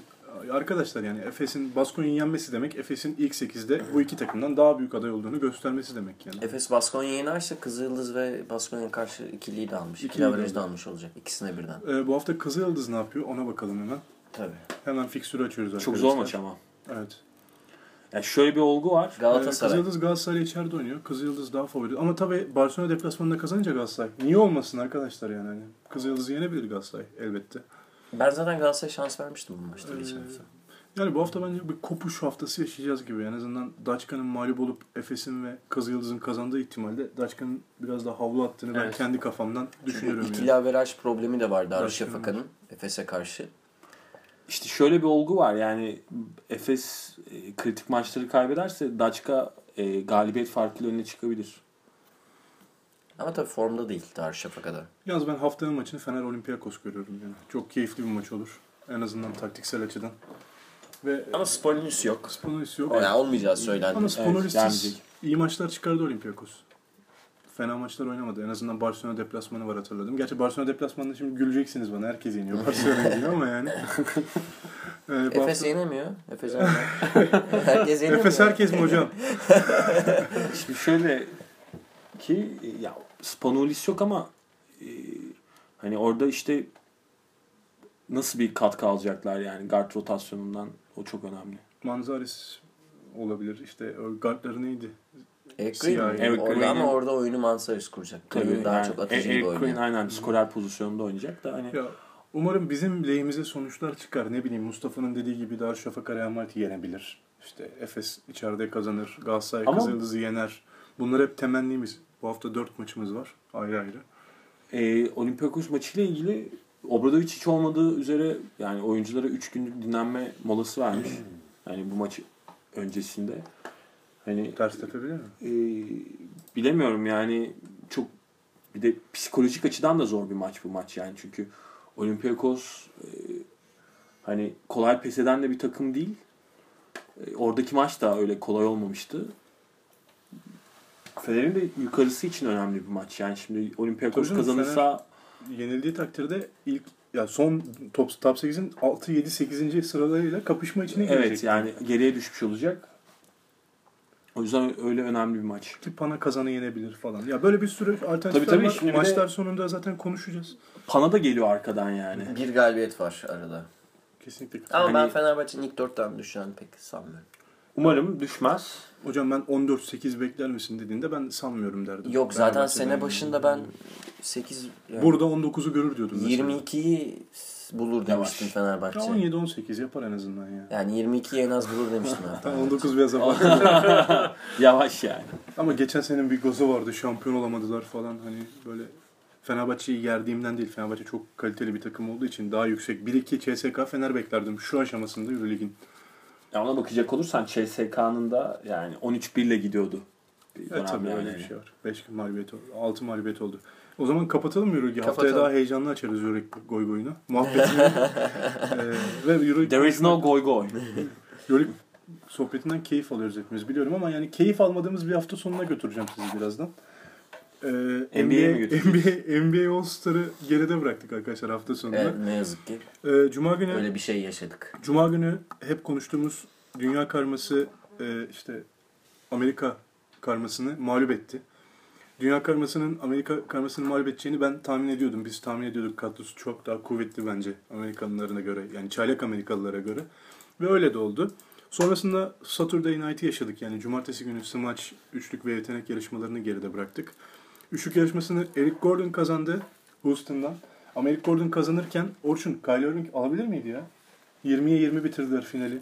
arkadaşlar yani Efes'in Baskonya'yı yenmesi demek Efes'in ilk 8'de bu iki takımdan daha büyük aday olduğunu göstermesi demek yani. Efes Baskonya'yı yenerse Kızıldız ve Baskonya'ya karşı ikiliyi de almış. İkili averaj da almış. olacak. İkisine birden. Ee, bu hafta Kızılyıldız ne yapıyor ona bakalım hemen. Tabii. Hemen fikstürü açıyoruz arkadaşlar. Çok zor maç ama. Evet. Yani şöyle bir olgu var. Ee, Galatasaray. Kızılyıldız Galatasaray içeride oynuyor. Kızılyıldız daha favori. Ama tabii Barcelona deplasmanında kazanınca Galatasaray. Niye olmasın arkadaşlar yani? Hani Kızılyıldız'ı yenebilir Galatasaray elbette. Ben zaten Galatasaray'a şans vermiştim bu maçta Ee, geçen hafta. Yani bu hafta bence bir kopuş haftası yaşayacağız gibi. En azından Daçka'nın mağlup olup Efes'in ve Kızılyıldız'ın kazandığı ihtimalle Daçka'nın biraz daha havlu attığını ben Evet. kendi kafamdan düşünüyorum. Çünkü yani. ikili averaj problemi de var Darüşşafaka'nın Efes'e karşı. İşte şöyle bir olgu var. Yani Efes e, kritik maçları kaybederse Daçka e, galibiyet farkıyla önüne çıkabilir. Ama tabii formda değil Darüşşafaka'da. Yalnız ben haftanın maçını Fener Olympiakos görüyorum yani. Çok keyifli bir maç olur. En azından taktiksel açıdan. Ve Ama Spolinius yok. Sponolis yok. Yani olmayacağı söylendi. Ama Sponolis'siz gelmeyecek. iyi maçlar çıkardı Olympiakos. Fena maçlar oynamadı. En azından Barcelona deplasmanı var hatırladım. Gerçi Barcelona deplasmanında şimdi güleceksiniz bana. Herkes yeniyor. Barcelona yeniyor ama yani. Ee, Efes hafta- yenemiyor. Efes yenemiyor. herkes yenemiyor. Efes herkes mi hocam? Şimdi şöyle ki ya Spanulis yok ama e, hani orada işte nasıl bir katkı alacaklar yani guard rotasyonundan o çok önemli. Manzares olabilir. İşte o guardları neydi? Eric Green. yani. Eric Orada Green'in- ama orada oyunu Mansaris kuracak. Green daha çok atıcı Eric Green aynen skorer pozisyonunda oynayacak da hani Ya umarım bizim lehimize sonuçlar çıkar. Ne bileyim Mustafa'nın dediği gibi Darüşşafaka Real Madrid yenebilir. İşte Efes içeride kazanır. Galatasaray Ama- Kızıldız'ı yener. Bunlar hep temennimiz. Bu hafta dört maçımız var. Ayrı ayrı. e, Olympiakos maçıyla ilgili Obradovic hiç olmadığı üzere yani oyunculara 3 günlük dinlenme molası vermiş. Yani bu maç öncesinde. Hani Ters tepebilir mi? e, bilemiyorum yani çok bir de psikolojik açıdan da zor bir maç bu maç yani çünkü Olympiakos e, hani kolay pes eden de bir takım değil. E, oradaki maç da öyle kolay olmamıştı. Fener'in de yukarısı için önemli bir maç. Yani şimdi Olympiakos Tabii kazanırsa Yenildiği takdirde ilk ya son top top 8'in 6 7 8. sıralarıyla kapışma içine girecek. evet yani geriye düşmüş olacak. O yüzden öyle önemli bir maç. ki Pana kazanı yenebilir falan. Ya böyle bir sürü alternatifler Tabii, tabii. var. Şimdi bir de- Maçlar sonunda zaten konuşacağız. Pana da geliyor arkadan yani. Bir galibiyet var arada. Kesinlikle. Ama Hani- ben Fenerbahçe'nin ilk dörtten düşeceğini pek sanmıyorum. Umarım düşmez. Hocam ben 14-8 bekler misin dediğinde ben sanmıyorum derdim. Yok zaten sene başında ben 8 yani Burada 19'u görür diyordum. mesela. 22'yi bulur Yavaş. demiştim Ya Fenerbahçe. 17-18 yapar en azından ya. Yani 22'yi en az bulur demiştim ben. Tamam Fenerbahçe. 19 biraz abartı. Yavaş yani. Ama geçen senenin bir gazı vardı. Şampiyon olamadılar falan. Hani böyle Fenerbahçe'yi yerdiğimden değil. Fenerbahçe çok kaliteli bir takım olduğu için daha yüksek. 1-2 CSK Fener beklerdim şu aşamasında Euroleague'in. Ya ona bakacak olursan CSK'nın da yani 13-1 ile gidiyordu. Evet tabii yani. öyle bir şey var. 5 mağlubiyet oldu. 6 mağlubiyet oldu. O zaman kapatalım Euroleague'i. Haftaya daha heyecanlı açarız Euroleague goy goyunu. Muhabbetini. ee, ve Euroleague, There is no goy goy. Euroleague sohbetinden keyif alıyoruz hepimiz biliyorum ama yani keyif almadığımız bir hafta sonuna götüreceğim sizi birazdan. Ee, NBA'ye mi götüreceksin? NBA, NBA All-Star'ı geride bıraktık arkadaşlar hafta sonunda. Evet ne yazık ki. Ee, Cuma günü Öyle bir şey yaşadık. Cuma günü hep konuştuğumuz dünya karması e, işte Amerika karmasını mağlup etti. Dünya karmasının Amerika karmasını mağlup edeceğini ben tahmin ediyordum. Biz tahmin ediyorduk kadrosu çok daha kuvvetli bence Amerikalılarına göre. Yani çaylak Amerikalılara göre. Ve öyle de oldu. Sonrasında Saturday Night'i yaşadık. Yani cumartesi günü smaç, üçlük ve yetenek yarışmalarını geride bıraktık. Üçlük yarışmasını Eric Gordon kazandı Houston'dan. Ama Eric Gordon kazanırken Orçun, Kylie Irving alabilir miydi ya? 20'ye 20 bitirdiler finali.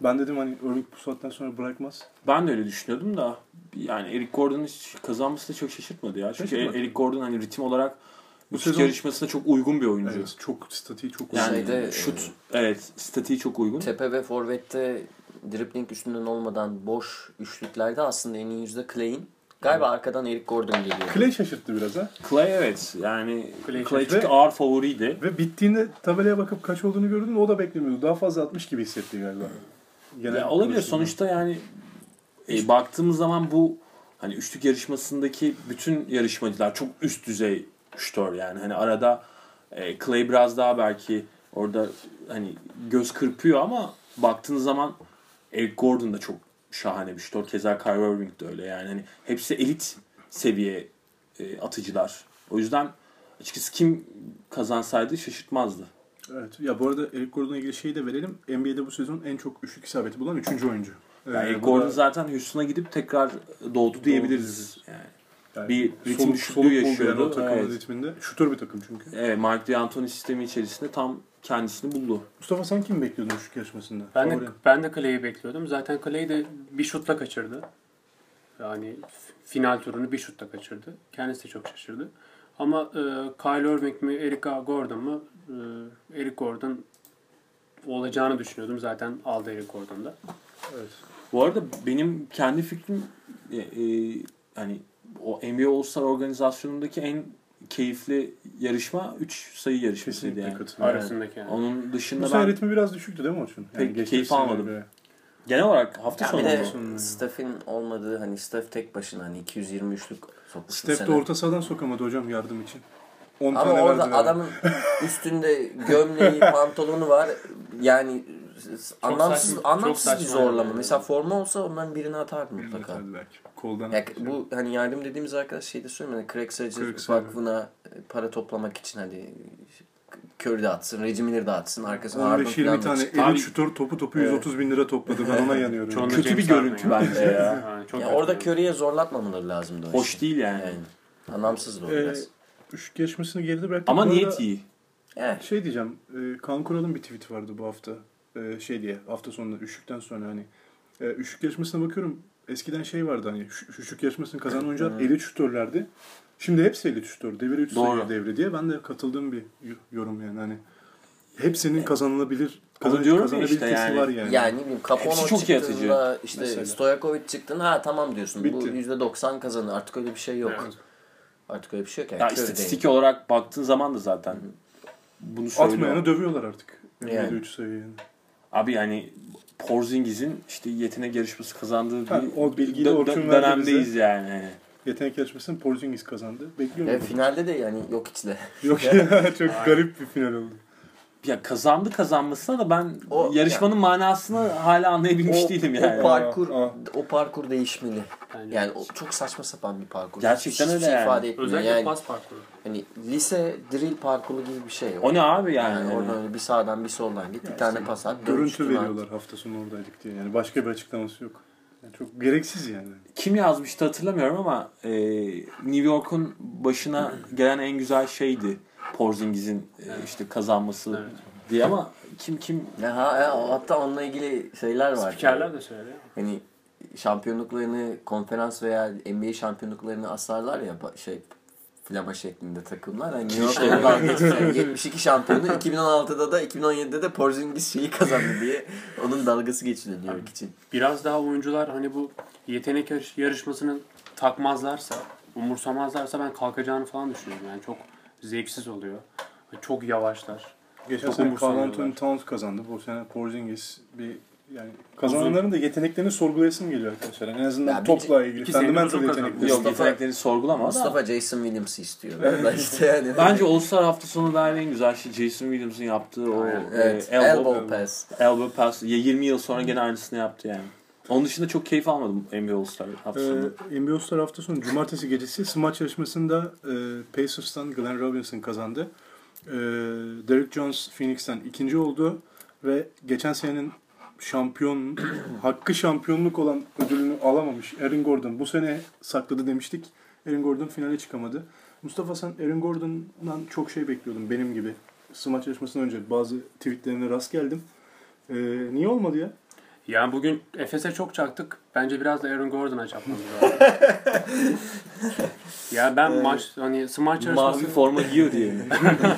Ben dedim hani Irving bu saatten sonra bırakmaz. Ben de öyle düşünüyordum da yani Eric Gordon'un hiç kazanması da çok şaşırtmadı ya. Çünkü Şaşırtmadı. Eric Gordon hani ritim olarak Bu sezon- yarışmasına çok uygun bir oyuncu. Evet, çok statiği çok Yani Şeyde, şut e, evet statiği çok uygun. Tepe ve forvette dribbling üstünden olmadan boş üçlüklerde aslında en iyi yüzde Clay'in. Galiba arkadan Eric Gordon geliyor. Clay şaşırttı biraz ha. Clay evet yani Clay Clay, çünkü ağır favoriydi. Ve bittiğinde tabelaya bakıp kaç olduğunu gördün mü o da beklemiyordu. Daha fazla atmış gibi hissetti galiba. Genel Ya olabilir konuştuğunda. sonuçta yani e, baktığımız zaman bu hani üçlük yarışmasındaki bütün yarışmacılar çok üst düzey şutör yani hani arada e, Clay biraz daha belki orada hani göz kırpıyor ama baktığınız zaman Eric Gordon da çok şahane bir şutör. Keza Kyrie Irving de öyle yani hani hepsi elit seviye e, atıcılar. O yüzden açıkçası kim kazansaydı şaşırtmazdı. Evet. Ya bu arada Eric Gordon'la ilgili şeyi de verelim. NBA'de bu sezon en çok üçlük isabeti bulan üçüncü oyuncu. Yani Ee, Eric Gordon da- zaten Houston'a gidip tekrar doğdu diyebiliriz. Yani. yani bir ritim soluk- düşüklüğü yaşıyordu. Yani o takımın Evet. ritminde. Şutör bir takım çünkü. Evet, Mark D'Antoni sistemi içerisinde tam kendisini buldu. Mustafa sen kim bekliyordun üçlük yarışmasında? Ben de, ben de Clay'i bekliyordum. Zaten Clay de bir şutla kaçırdı. Yani final turunu bir şutla kaçırdı. Kendisi de çok şaşırdı. Ama e, Kyle Irving mi, Eric Gordon mu? E, Eric Gordon olacağını düşünüyordum. Zaten aldı Eric Gordon da. Evet. Bu arada benim kendi fikrim e, e, hani o NBA All-Star organizasyonundaki en keyifli yarışma 3 sayı yarışmasıydı Kesinlikle yani. Arasındaki yani. Onun Bu dışında sene ben ritmi biraz düşüktü değil mi Orçun? Pek geçtiğimiz keyif almadım. göre. Genel olarak hafta Ya sonu bir de sonu. Steph'in olmadığı hani Steph tek başına hani 223'lük sokmuş bu Steph de orta sahadan sokamadı hocam yardım için. 10 Ama tane orada verdiler. adamın üstünde gömleği, pantolonu var. Yani anlamsız saçma- anlamsız çok bir zorlama. yani. Mesela forma olsa ondan birini atardı mutlaka. Tabii belki. Koldan Ya, atmış. bu hani yardım dediğimiz arkadaş şey de söylüyor. Hani Craig Sager. Vakfı'na para toplamak için hadi Curry de atsın, Reggie Miller de atsın. Arkasına Harden 15-20 falan da tane çıktı. Abi- şutör topu topu Evet. 130 bin lira topladı. Ben ona yanıyorum. Kötü bir görüntü bence ya. Yani çok Ya kötü orada. Curry'e zorlatmamaları lazımdı Hoş işi. değil yani. Yani. Anlamsızdı o Ee, biraz. Üçlük yarışmasını geride bıraktık. Ama niyet iyi. Evet. Şey diyeceğim. E, Kaan Kural'ın bir tweet vardı bu hafta. E, şey diye hafta sonunda üçlükten sonra hani. E, üçlük yarışmasına bakıyorum. Eskiden şey vardı hani şu- üçlük yarışmasını kazanan oyuncular Hı. elit şutörlerdi. Şimdi hepsi elit şutör. Devre 3 Doğru. sayı devre diye. Ben de katıldığım bir yorum yani hani. Hepsinin kazanılabilir Onu diyorum ya kazanabilitesi işte yani. var yani. Yani ne bileyim Capono Hepsi çok çıktığında işte Mesela. Stojakovic çıktığında ha tamam diyorsun. Bu Bitti. %90 kazanır. Artık öyle bir şey yok. Evet. Artık öyle bir şey yok. Yani Ya istatistik değil. olarak baktığın zaman da zaten bunu söylüyor. Atmayanı dövüyorlar artık. Yani. Yani. 3 sayı yani. Abi yani Porzingis'in işte yetenek yarışması kazandığı bir Ha, o dö- verdi dönemdeyiz bize. yani. Yetenek yarışmasını Porzingis kazandı. Bekliyorum. Ve finalde de yani yok içle. Yok ya çok garip bir final oldu. Ya kazandı kazanmasına da ben O- yarışmanın manasını hala anlayabilmiş o, değilim o yani. parkur Aa, o parkur değişmeli. Bence. Yani o çok saçma sapan bir parkur. Gerçekten Hiçbir öyle şey yani. ifade etmiyor. Özellikle yani pas parkuru. hani lise drill parkuru gibi bir şey. O ne abi Yani, yani? oradan öyle bir sağdan bir soldan git. bir tane pas at. Görüntü veriyorlar hafta sonu oradaydık diye. Yani başka bir açıklaması yok. Yani çok gereksiz yani. Kim yazmıştı hatırlamıyorum ama e, New York'un başına gelen en güzel şeydi Porzingis'in e, işte kazanması Evet. diye ama kim kim Ya, ha, ya, hatta onunla ilgili şeyler var. Spikerler de söylüyor. Hani şampiyonluklarını konferans veya NBA şampiyonluklarını asarlar ya şey flama şeklinde takımlar. Hani New York geçiyor. 72 şampiyonu 2016'da da 2017'de de Porzingis şeyi kazandı diye onun dalgası geçiliyor New York için. Biraz daha oyuncular hani bu yetenek yarış- yarışmasını takmazlarsa, umursamazlarsa ben kalkacağını falan düşünüyorum. Yani çok zevksiz oluyor. Çok yavaşlar. Geçen sene Carl. Anthony Towns kazandı. Bu sene Porzingis bir yani kazananların da yeteneklerini sorgulayasın geliyor arkadaşlar. En azından Ya bir- topla ilgili fundamental yetenekleri. yok Mustafa- yeteneklerini sorgulama da. Mustafa Jason Williams'ı istiyor. Valla işte yani. Bence All-Star hafta sonu dair en güzel şey Jason Williams'ın yaptığı o Aynen. Evet, e, elbow, elbow pass. elbow pass. Ya 20 yıl sonra gene aynısını yaptı yani. Onun dışında çok keyif almadım NBA All-Star hafta sonu. Ee, NBA All-Star hafta sonu cumartesi gecesi smaç yarışmasında e, Pacers'tan Glenn Robinson kazandı. E, Derrick Jones Phoenix'ten ikinci oldu ve geçen senenin şampiyon hakkı şampiyonluk olan ödülünü alamamış Aaron Gordon bu sene sakladı demiştik. Aaron Gordon finale çıkamadı. Mustafa sen Aaron Gordon'dan çok şey bekliyordun benim gibi. Smaç yarışmasından önce bazı tweetlerine rast geldim. E, niye olmadı ya? Yani bugün Efes'e çok çaktık. Bence biraz da Aaron Gordon'a çakmamız lazım. ya ben maç hani smaç yarışması Mavi forma giyiyor diye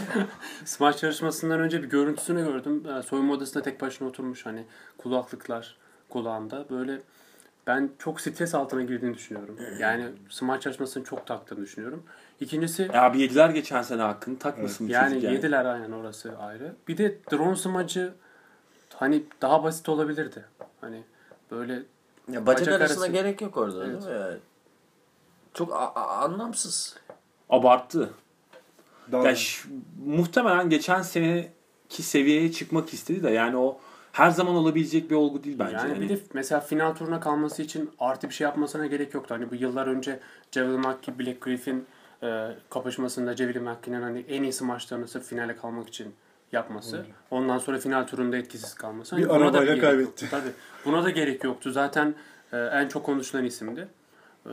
smaç yarışmasından önce bir görüntüsünü gördüm. Ee, Soyunma odasında tek başına oturmuş hani kulaklıklar kulağında. Böyle ben çok stres altına girdiğini düşünüyorum. Yani smaç yarışmasını çok taktığını düşünüyorum. İkincisi abi yediler geçen sene hakkını takmasın bu yani yani. yediler aynen orası ayrı. Bir de drone smacı hani daha basit olabilirdi. Hani böyle Ya bacak, Bacak arasına arası. gerek yok orada Evet. değil mi? Yani? Çok a- a- anlamsız. Abarttı. Daha Ya ş- muhtemelen geçen seneki seviyeye çıkmak istedi de yani o her zaman olabilecek bir olgu değil bence. Yani Hani bir de mesela final turuna kalması için artı bir şey yapmasına gerek yoktu. Hani bu yıllar önce Javelin McKee, Black Griffin e, kapışmasında Javelin McKee'nin hani en iyisi maçlarını sırf finale kalmak için yapması. Ondan sonra final turunda etkisiz kalması. Hani Bir buna da arabayla gerek kaybetti. yoktu. Tabii. Buna da gerek yoktu. Zaten e, en çok konuşulan isimdi. E,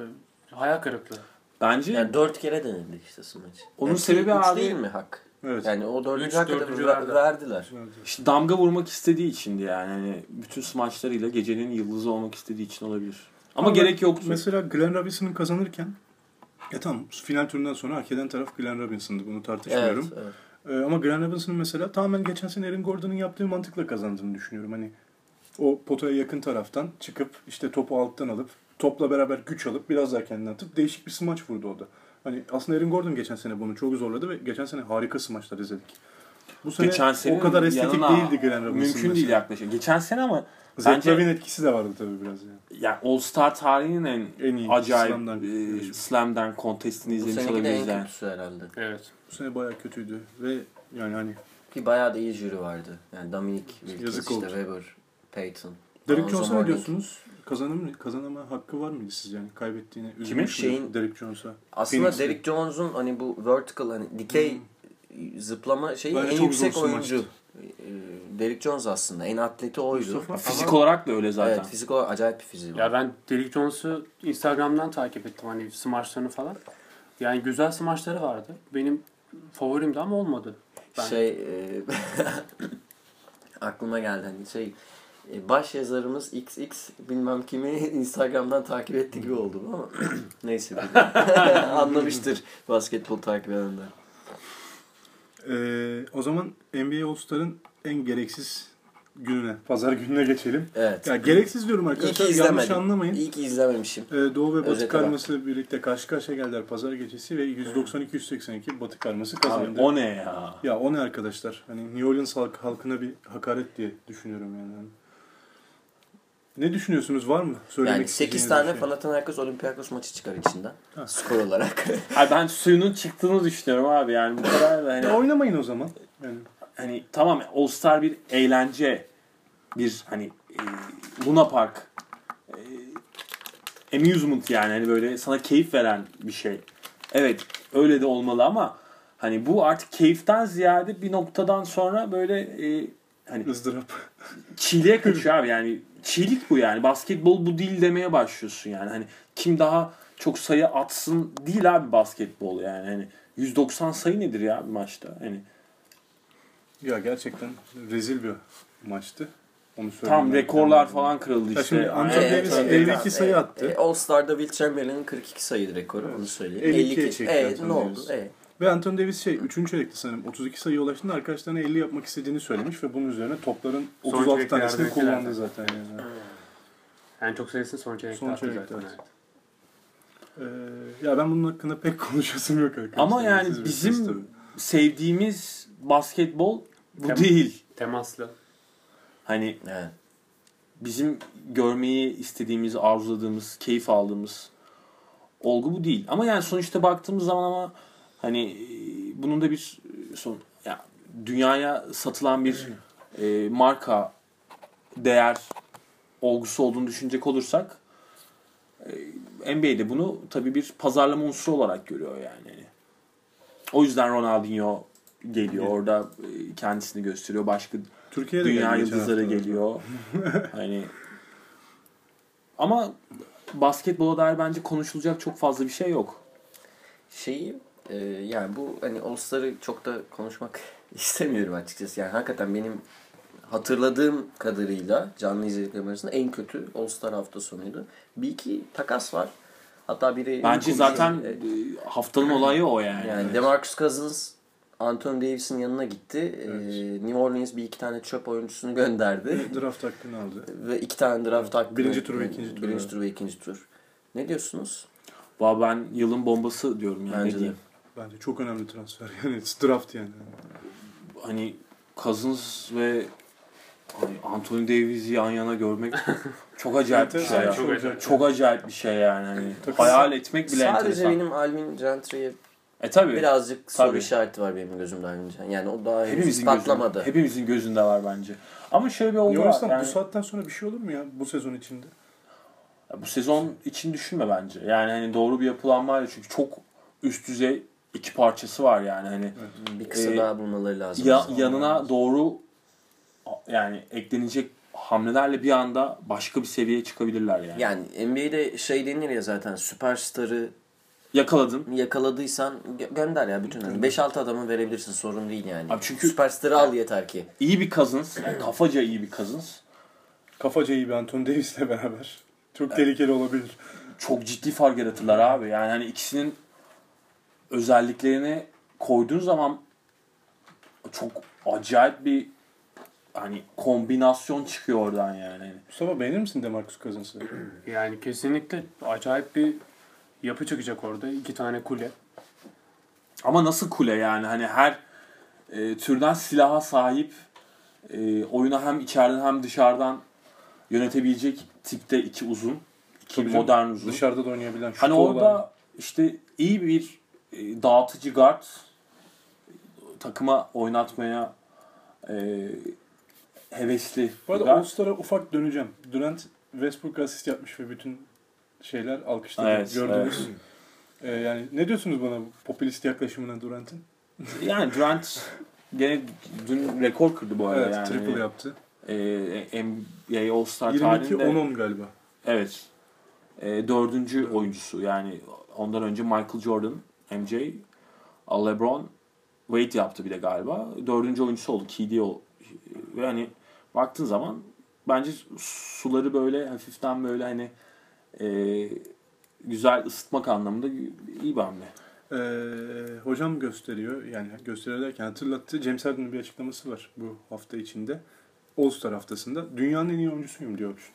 hayal kırıklığı. bence Yani dört kere denildi işte smaç. Onun Yani sebebi üç abi- değil mi hak? Evet. Yani o dördüncü Üç, hakkı da verdiler. işte damga vurmak istediği içindi yani. Hani bütün smaçlarıyla gecenin yıldızı olmak istediği için olabilir. Ama, Ama gerek yoktu. Mesela Glenn Robinson'ın kazanırken ya tamam final turundan sonra hak eden taraf Glenn Robinson'dı. Bunu Evet, tartışmıyorum. evet. Ee, ama Glenn Robinson'ın mesela tamamen geçen sene Aaron Gordon'un yaptığı mantıkla kazandığını düşünüyorum. Hani o potaya yakın taraftan çıkıp işte topu alttan alıp topla beraber güç alıp biraz daha kendini atıp değişik bir smaç vurdu o da. Hani aslında Aaron Gordon geçen sene bunu çok zorladı ve geçen sene harika smaçlar izledik. Bu sene Geçen sene o kadar estetik değildi Glenn Robinson. Mümkün değil mesela. yaklaşık. Geçen sene ama Zach Bence- Lavin etkisi de vardı tabii biraz yani. ya All Star tarihinin en, En iyi acayip Slam Dunk e. Slam Dunk contestini Bu izlemiş seneki de olabiliriz en yani. kötüsü herhalde. Evet. Bu sene bayağı kötüydü ve yani hani Ki bayağı da iyi jüri vardı. Yani Dominic Wilkins, Yazık işte oldu. Weber, Payton. Derek Jones'a ne diyorsunuz? Kazanım, kazanama hakkı var mıydı siz yani kaybettiğine? üzülmüş Kimin? Şeyin- Derek Jones'a. Aslında Phoenix'te. Derrick Jones'un hani bu vertical hani dikey zıplama şeyi Bence en yüksek oyuncu. Ee, Derrick Jones aslında en atleti oydu. Mustafa, Fizik Ama- olarak da öyle zaten. Evet fizik olarak acayip bir fiziği var. Ya ben Derrick Jones'u Instagram'dan takip ettim hani smaçlarını falan. Yani güzel smaçları vardı. Benim favorimdi ama olmadı. Ben- Şey e, aklıma geldi hani şey e, baş yazarımız XX bilmem kimi Instagram'dan takip etti gibi oldu ama neyse anlamıştır basketbol takip edenler. Ee, o zaman NBA All-Star'ın en gereksiz gününe, pazar gününe geçelim. Evet. Ya gereksiz diyorum İyi arkadaşlar. ki Yanlış anlamayın. İyi ki izlememişim. Ee, Doğu ve Batı Özete karması birlikte karşı karşıya geldiler pazar gecesi ve 192-182 Batı karması Abi, kazandı. o ne ya? Ya o ne arkadaşlar? Hani New Orleans halk, halkına bir hakaret diye düşünüyorum yani. Ne düşünüyorsunuz? Var mı? Söylemek Yani 8 isteyeceğiniz tane şey? Panathinaikos Olympiakos maçı çıkar içinden. Ha. Skor olarak. Ay ben suyunun çıktığını düşünüyorum abi yani bu kadar da hani, Ya oynamayın o zaman. Yani hani tamam All Star bir eğlence bir hani e, Luna Park e, amusement yani hani böyle sana keyif veren bir şey. Evet öyle de olmalı ama hani bu artık keyiften ziyade bir noktadan sonra böyle e, hani ızdırap. çiğliğe kaçıyor abi yani çiğlik bu yani basketbol bu değil demeye başlıyorsun yani hani kim daha çok sayı atsın değil abi basketbol yani hani 190 sayı nedir ya bir maçta hani Ya gerçekten rezil bir maçtı. Onu söyleyeyim. tam rekorlar falan kırıldı Ya işte. şimdi Anthony Davis tabii. 52 sayı attı. E, All Star'da Will Chamberlain'in 42 sayı rekoru onu söyleyeyim. 52'ye çekti Evet ne oldu? Evet. Ve Anthony Davis şey 3. çeyrekte sanırım 32 sayıya ulaştığında arkadaşlarına 50 yapmak istediğini söylemiş ve bunun üzerine topların Son 36 çeyreklerde tanesini kullandı zaten yani. En çok sayısını son çeyrekte Son attı çeyrekte, zaten. evet. Ee, ya ben bunun hakkında pek konuşasım yok arkadaşlar. Ama yani Siz bizim- bilirsiniz sevdiğimiz basketbol bu Tamam. değil. Temaslı. Hani evet. bizim görmeyi istediğimiz, arzuladığımız, keyif aldığımız olgu bu değil. Ama yani sonuçta baktığımız zaman ama hani e, bunun da bir son ya dünyaya satılan bir e, marka değer olgusu olduğunu düşünecek olursak e, NBA'de bunu tabii bir pazarlama unsuru olarak görüyor yani. O yüzden Ronaldinho geliyor. Orada e, kendisini gösteriyor. Başka Türkiye'de dünya yıldızları geliyor. hani ama basketbola dair bence konuşulacak çok fazla bir şey yok. Şeyi e, yani bu hani All-Star'ı çok da konuşmak istemiyorum açıkçası. Yani hakikaten benim hatırladığım kadarıyla canlı izlediklerim arasında en kötü All-Star hafta sonuydu. Bir iki takas var. Hatta biri Bence zaten e, haftanın olayı o yani. Yani DeMarcus Cousins Anthony Davis'in yanına gitti. Ee, New Orleans bir iki tane çöp oyuncusunu gönderdi. Draft hakkını aldı. ve iki tane draft hakkı. Birinci tur ve ikinci tur, Birinci evet. tur ve ikinci tur. Ne diyorsunuz? Valla ben yılın bombası diyorum yani. Bence ne de. Bence çok önemli transfer. Yani draft yani. Hani Cousins ve hani Anthony Davis'i yan yana görmek çok acayip bir şey ya. Çok acayip. Çok acayip bir şey yani. Hani hayal etmek bile Sadece enteresan. benim Alvin Gentry'e E tabi. birazcık soru Tabii. işareti var benim gözümde Alvin Gentry. Yani o daha Hepimizin patlamadı. gözünde, hepimizin gözünde var bence. Ama şöyle bir olgu New var. Orleans'tan Yani, bu saatten sonra bir şey olur mu ya bu sezon içinde? bu sezon için düşünme bence. Yani hani doğru bir yapılanmayla çünkü çok üst düzey iki parçası var yani hani Bir kısa Ee, daha bulmaları lazım. ya, yanına doğru yani eklenecek hamlelerle bir anda başka bir seviyeye çıkabilirler yani. Yani NBA'de şey denir ya zaten süperstarı Yakaladın. yakaladıysan gö- gönder ya bütün. Hani 5-6 adamı verebilirsin sorun değil yani. Abi çünkü- Süperstarı al yeter ki. İyi bir Cousins. Yani kafaca iyi bir Cousins. Kafaca iyi bir Anthony Davis'le beraber. Çok tehlikeli olabilir. Çok ciddi fark yaratırlar abi. Yani hani ikisinin özelliklerini koyduğun zaman çok acayip bir hani kombinasyon çıkıyor oradan yani. Mustafa beğenir misin DeMarcus Cousins'ı? Yani kesinlikle acayip bir yapı çıkacak orada. İki tane kule. Ama nasıl kule yani hani her e, türden silaha sahip e, oyunu hem içeriden hem dışarıdan yönetebilecek tipte iki uzun. iki Tabii canım, modern uzun. Dışarıda da oynayabilen. Hani olan. orada işte iyi bir dağıtıcı guard takıma oynatmaya e, hevesli. Bu arada. All-Star'a ufak döneceğim. Durant Westbrook asist yapmış ve bütün şeyler alkışladı. Evet, Gördünüz. Ee, yani ne diyorsunuz bana popülist yaklaşımına Durant'ın? Yani Durant gene dün rekor kırdı bu arada Evet, yani. triple yaptı. E, NBA All-Star 22 tarihinde 10 galiba. evet e, dördüncü oyuncusu yani ondan önce Michael Jordan, MJ, LeBron, Wade yaptı bir de galiba. Dördüncü oyuncusu oldu. KD o. Ve hani baktığın zaman bence suları böyle hafiften böyle hani e, güzel ısıtmak anlamında iyi bir hamle. Ee, hocam gösteriyor. Yani gösteriyor derken hatırlattı. James Harden'ın bir açıklaması var bu hafta içinde. All-Star haftasında. Dünyanın en iyi oyuncusuyum diyor.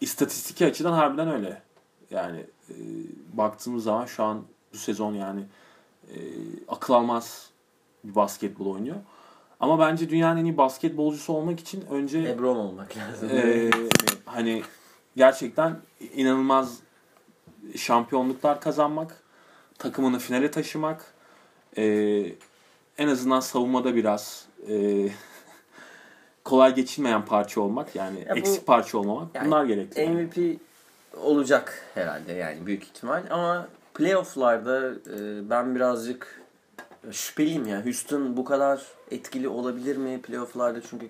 İstatistiki açıdan harbiden öyle. Yani e, baktığımız zaman şu an bu sezon yani e, akıl almaz bir basketbol oynuyor. Ama bence dünyanın en iyi basketbolcusu olmak için önce Lebron olmak lazım. e, hani gerçekten inanılmaz şampiyonluklar kazanmak, takımını finale taşımak, e, en azından savunmada biraz e, kolay geçilmeyen parça olmak yani Ya bu- eksik parça olmamak Yani bunlar gerekli. MVP olacak herhalde yani büyük ihtimal ama playofflarda e, ben birazcık şüpheliyim ya. Houston bu kadar etkili olabilir mi playofflarda çünkü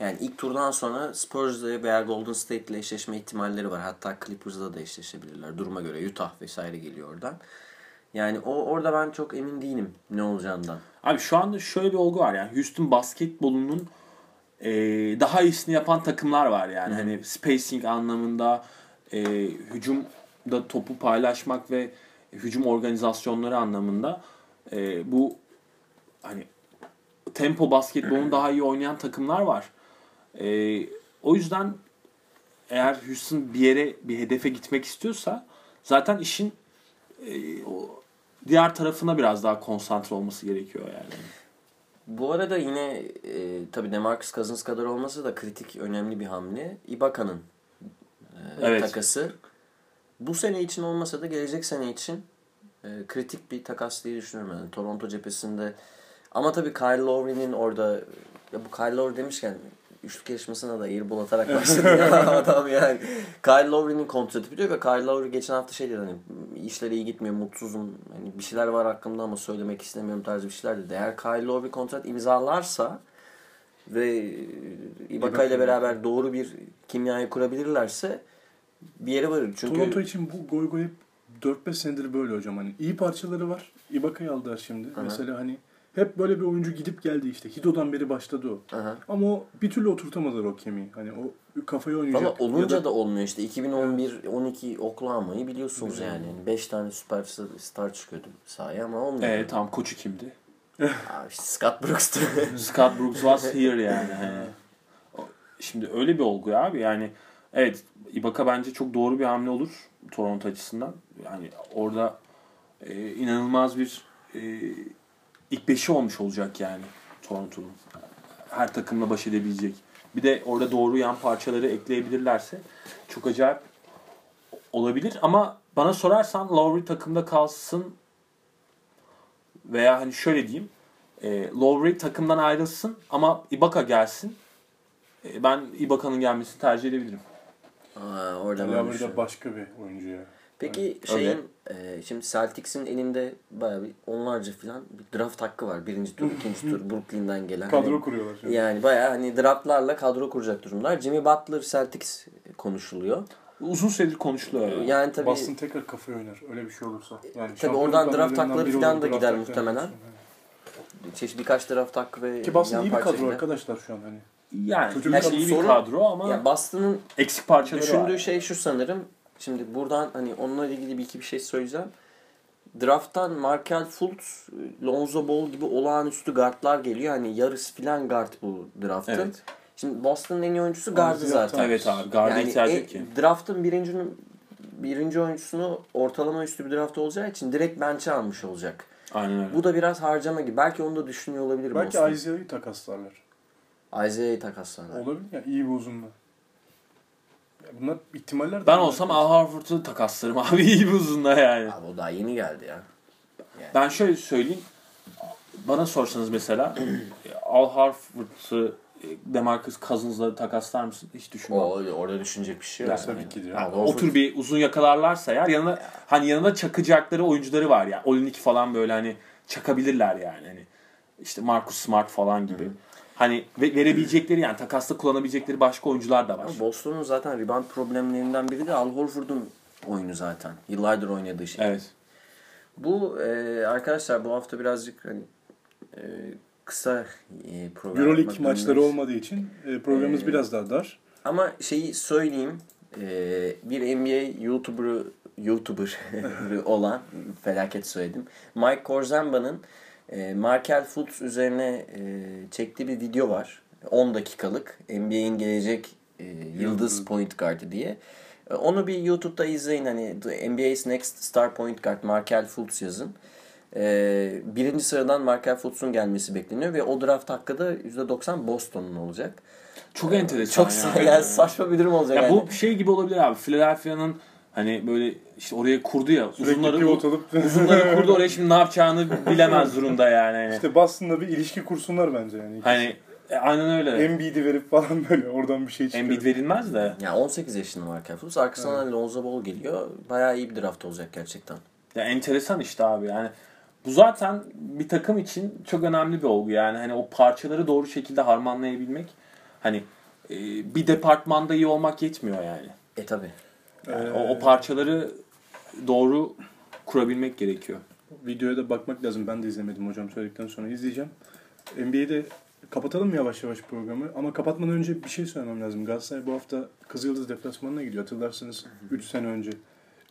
yani ilk turdan sonra Spurs'la veya Golden State'le eşleşme ihtimalleri var. Hatta Clippers'la da eşleşebilirler. Duruma göre Utah vesaire geliyor oradan. Yani o orada ben çok emin değilim ne olacağından. Abi şu anda şöyle bir olgu var yani Houston basketbolunun e, daha iyisini yapan takımlar var yani. Hani spacing anlamında e, hücumda topu paylaşmak ve hücum organizasyonları anlamında e, bu hani tempo basketbolunu daha iyi oynayan takımlar var. E, o yüzden eğer Houston bir yere bir hedefe gitmek istiyorsa zaten işin e, o diğer tarafına biraz daha konsantre olması gerekiyor yani. Bu arada yine e, tabii DeMarcus Cousins kadar olmasa da kritik önemli bir hamle. Ibaka'nın e, Evet. takası. Bu sene için olmasa da gelecek sene için e, kritik bir takas diye düşünüyorum. Yani Toronto cephesinde. Ama tabii Kyle Lowry'nin orada ya bu Kyle Lowry demişken üçlük yarışmasına da airball atarak başladı ya adam yani. Kyle Lowry'nin kontratı bitiyor ve Kyle Lowry geçen hafta şey dedi hani işler iyi gitmiyor mutsuzum hani bir şeyler var hakkımda ama söylemek istemiyorum tarzı bir şeyler dedi. Eğer Kyle Lowry kontrat imzalarsa ve Ibaka ile beraber doğru bir kimyayı kurabilirlerse bir yere varır. Çünkü Toronto için bu goy goy hep 4-5 senedir böyle hocam. Hani iyi parçaları var. Ibaka'yı aldılar şimdi. Aha. Mesela hani hep böyle bir oyuncu gidip geldi işte. Hido'dan beri başladı o. Aha. Ama o bir türlü oturtamadılar o kemiği. Hani o kafayı oynayacak. Valla olunca Ya da olmuyor işte. 2011-12 Oklahoma'yı biliyorsunuz yani. 5 tane süperstar star çıkıyordu sahaya ama olmuyor. Evet tamam koçu kimdi? Abi işte Scott Brooks'tu. Scott Brooks was here yani. Hani. Şimdi öyle bir olgu abi yani evet Ibaka bence çok doğru bir hamle olur Toronto açısından. Yani orada e, inanılmaz bir e, ilk beşi olmuş olacak yani Toronto'nun. Her takımla baş edebilecek. Bir de orada doğru yan parçaları ekleyebilirlerse çok acayip olabilir ama bana sorarsan Lowry takımda kalsın veya hani şöyle diyeyim e, Lowry takımdan ayrılsın ama Ibaka gelsin. E, ben Ibaka'nın gelmesini tercih edebilirim. Aa, oradan olmuş. de başka bir oyuncu ya. Peki şeyin e, şimdi Celtics'in elinde bayağı bir onlarca falan bir draft hakkı var. Birinci tur, ikinci tur Brooklyn'den gelen. Kadro Hani- kuruyorlar şimdi. yani bayağı hani draftlarla kadro kuracak durumlar. Jimmy Butler Celtics konuşuluyor. Uzun süredir konuşuluyor. Yani. Yani tabii Boston tekrar kafayı oynar öyle bir şey olursa. Yani Tabii oradan draft hakları falan da gider muhtemelen. olsun. çeşitli birkaç draft hakkı ve Ki Boston iyi bir kadro arkadaşlar şu an hani. Yani her kadro- şey iyi bir sorun- kadro ama Ya Boston'ın eksik parçaları Düşündüğü var. şey şu sanırım. Şimdi buradan hani onunla ilgili bir iki bir şey söyleyeceğim. Draft'tan Markel Fultz, Lonzo Ball gibi olağanüstü guardlar geliyor. Hani yarısı filan guard bu draft'ın. Evet. Şimdi Boston'ın en iyi oyuncusu guard'ı Ziyaret zaten. Evet abi. Garda Yani ihtiyacı e- ki. draft'ın birincinin birinci oyuncusunu ortalama üstü bir draft olacağı için direkt bench'e almış olacak. Aynen öyle. Bu da biraz harcama gibi. Belki onu da düşünüyor olabilir Belki Boston. Isaiah'yı takaslarlar. Isaiah'yı takaslarlar. Olabilir ya iyi bir uzunla. Ya bunlar ihtimaller de Ben olsam Al Horford'u takaslarım abi iyi bir uzunla yani. Abi o daha yeni geldi ya. Ben şöyle söyleyeyim. Bana sorsanız mesela Al Horford'u Demarcus Cousins'la takaslar mısın? Hiç düşünmem. O orada düşünecek bir şey yok. Yani tabii ki diyor. Al o tür bir uzun yakalarlarsa eğer yanına hani yanına çakacakları oyuncuları var ya. Olinik falan böyle hani çakabilirler yani. Hani işte Marcus Smart falan gibi. Hani ve- verebilecekleri yani takasta kullanabilecekleri başka oyuncular da var. Boston'un zaten rebound problemlerinden biri de Al Horford'un oyunu zaten. Yıllardır oynadığı şey. Evet. Bu e, arkadaşlar bu hafta birazcık hani e, kısa e, program Euroleague maçları olmadığı için e, programımız Ee, biraz daha dar. Ama şeyi söyleyeyim. e, bir NBA YouTuber YouTuber olan felaket söyledim. Mike Korzamba'nın e, Markel Fultz üzerine e, çektiği bir video var. 10 dakikalık NBA'in gelecek e, yıldız point guard'ı diye. E, Onu bir YouTube'da izleyin. Hani The NBA's Next Star Point Guard Markel Fultz yazın. E, birinci sıradan Markel Fultz'un gelmesi bekleniyor ve o draft hakkı da %90 Boston'un olacak. Çok enteresan Çok yani. yani saçma bir durum olacak. Ya yani. bu şey gibi olabilir abi. Philadelphia'nın hani böyle işte oraya kurdu ya. Sürekli Uzunları, alıp uzunları kurdu oraya şimdi ne yapacağını bilemez durumda yani. Hani, işte Boston'la bir ilişki kursunlar bence yani. hani e, aynen öyle. Embiid'i verip falan böyle oradan bir şey çıkıyor. Embiid verilmez de. Ya 18 yaşında Markel Fultz. Arkasından Lonzo Ball geliyor. Bayağı iyi bir draft olacak gerçekten. Ya enteresan işte abi yani. Bu zaten bir takım için çok önemli bir olgu yani. Hani o parçaları doğru şekilde harmanlayabilmek. Hani e, bir departmanda iyi olmak yetmiyor yani. E tabi. Yani o, o parçaları doğru kurabilmek gerekiyor. Videoya da bakmak lazım. Ben de izlemedim hocam söyledikten sonra izleyeceğim. NBA'de kapatalım mı yavaş yavaş programı? Ama kapatmadan önce bir şey söylemem lazım. Galatasaray bu hafta Kızıldız deplasmanına gidiyor. Hatırlarsınız 3 sene önce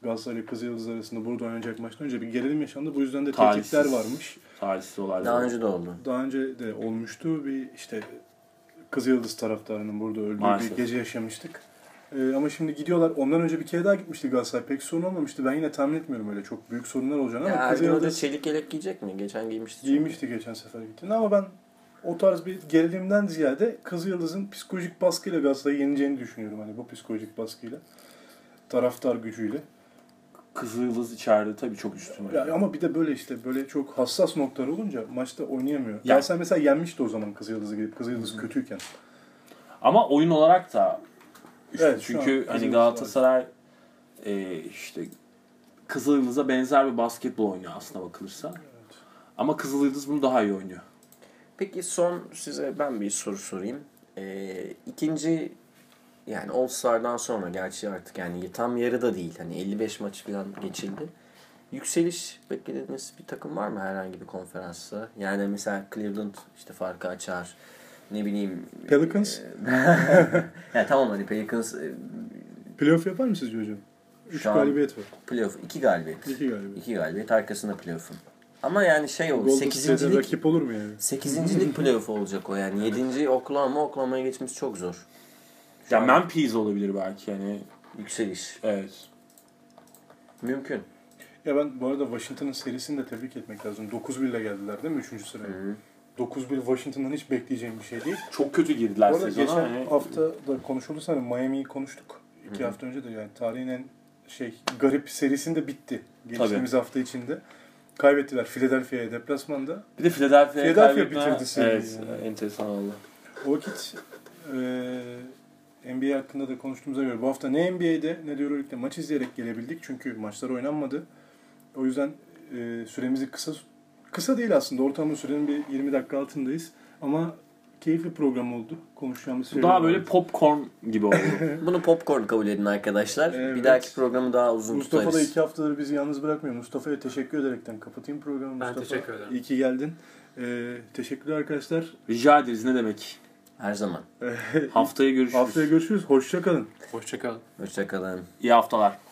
Galatasaray ile Kızıldız arasında burada oynanacak maçtan önce bir gerilim yaşandı. Bu yüzden de Talihsiz. tehditler varmış. Talihsiz olaylar. Daha önce de oldu. Daha önce de olmuştu. Bir işte Kızıldız taraftarının burada öldüğü Maalesef. bir gece yaşamıştık. Ee, ama şimdi gidiyorlar. Ondan önce bir kere daha gitmişti Galatasaray. Pek sorun olmamıştı. Ben yine tahmin etmiyorum öyle çok büyük sorunlar olacağını Ya ama Ergin Hoca Kızıldız... çelik yelek giyecek mi? Geçen giymişti. Giymişti geçen sefer gittiğinde ama ben o tarz bir gerilimden ziyade Kızıldız'ın psikolojik baskıyla Galatasaray'ı yeneceğini düşünüyorum. Hani bu psikolojik baskıyla. Taraftar gücüyle. Kızıldız içeride tabii çok üstün. Ya, ama bir de böyle işte böyle çok hassas noktalar olunca maçta oynayamıyor. Ya- Galatasaray mesela yenmişti o zaman Kızıldız'ı gidip Kızıldız kötüyken. Ama oyun olarak da. Evet, çünkü an hani Galatasaray e, işte Kızılyıldız'a benzer bir basketbol oynuyor aslına bakılırsa. Ama Kızılyıldız bunu daha iyi oynuyor. Peki son size ben bir soru sorayım. Ee, ikinci yani All Star'dan sonra gerçi artık yani tam yarıda değil. Hani 55 maç falan geçildi. Yükseliş beklediğiniz bir takım var mı herhangi bir konferansta? Yani mesela Cleveland işte farkı açar. Ne bileyim. Pelicans? yani tamam hani Pelicans e, Playoff yapar mı sizce hocam? 3 Şu an- galibiyet var. playoff. iki galibiyet. 2 galibiyet. İki galibiyet arkasında playoff'un. Ama yani şey oldu. Sekizincilik, rakip olur mu yani? sekizincilik playoff olacak o yani. Yedinci Oklahoma, Oklahoma'ya geçmesi çok zor. Şu Ya an Memphis olabilir belki yani. yükseliş. Evet. Mümkün. Ya ben bu arada Washington'ın serisini de tebrik etmek lazım. 9-1 ile geldiler değil mi 3. sıraya? Hı-hı. 9-1 Washington'dan hiç bekleyeceğim bir şey değil. Çok kötü girdiler sezona. geçen Hani hafta da konuşuldu hani Miami'yi konuştuk. İki Hı hı. hafta önce de yani tarihin en şey garip serisinde bitti. Geçtiğimiz hafta içinde. Kaybettiler Philadelphia'ya deplasmanda. bir de Philadelphia'ya Philadelphia bitirdi seriyi Evet, yani. enteresan oldu. O vakit e, NBA hakkında da konuştuğumuza göre bu hafta ne NBA'de ne de Euroleague'de maç izleyerek gelebildik. Çünkü maçlar oynanmadı. O yüzden e, süremizi kısa kısa değil aslında. Ortalama sürenin bir 20 dakika altındayız. Ama keyifli program oldu. Konuşacağımız şeyler daha vardı. böyle popcorn gibi oldu. Bunu popcorn kabul edin arkadaşlar. Evet. Bir dahaki programı daha uzun Mustafa da tutarız. iki haftadır bizi yalnız bırakmıyor. Mustafa'ya teşekkür ederekten kapatayım programı. Ben Mustafa, teşekkür ederim. İyi ki geldin. Ee, teşekkürler arkadaşlar. Rica ederiz ne demek. Her zaman. Haftaya görüşürüz. Haftaya görüşürüz. Hoşça kalın. Hoşçakalın. Hoşçakalın. İyi haftalar.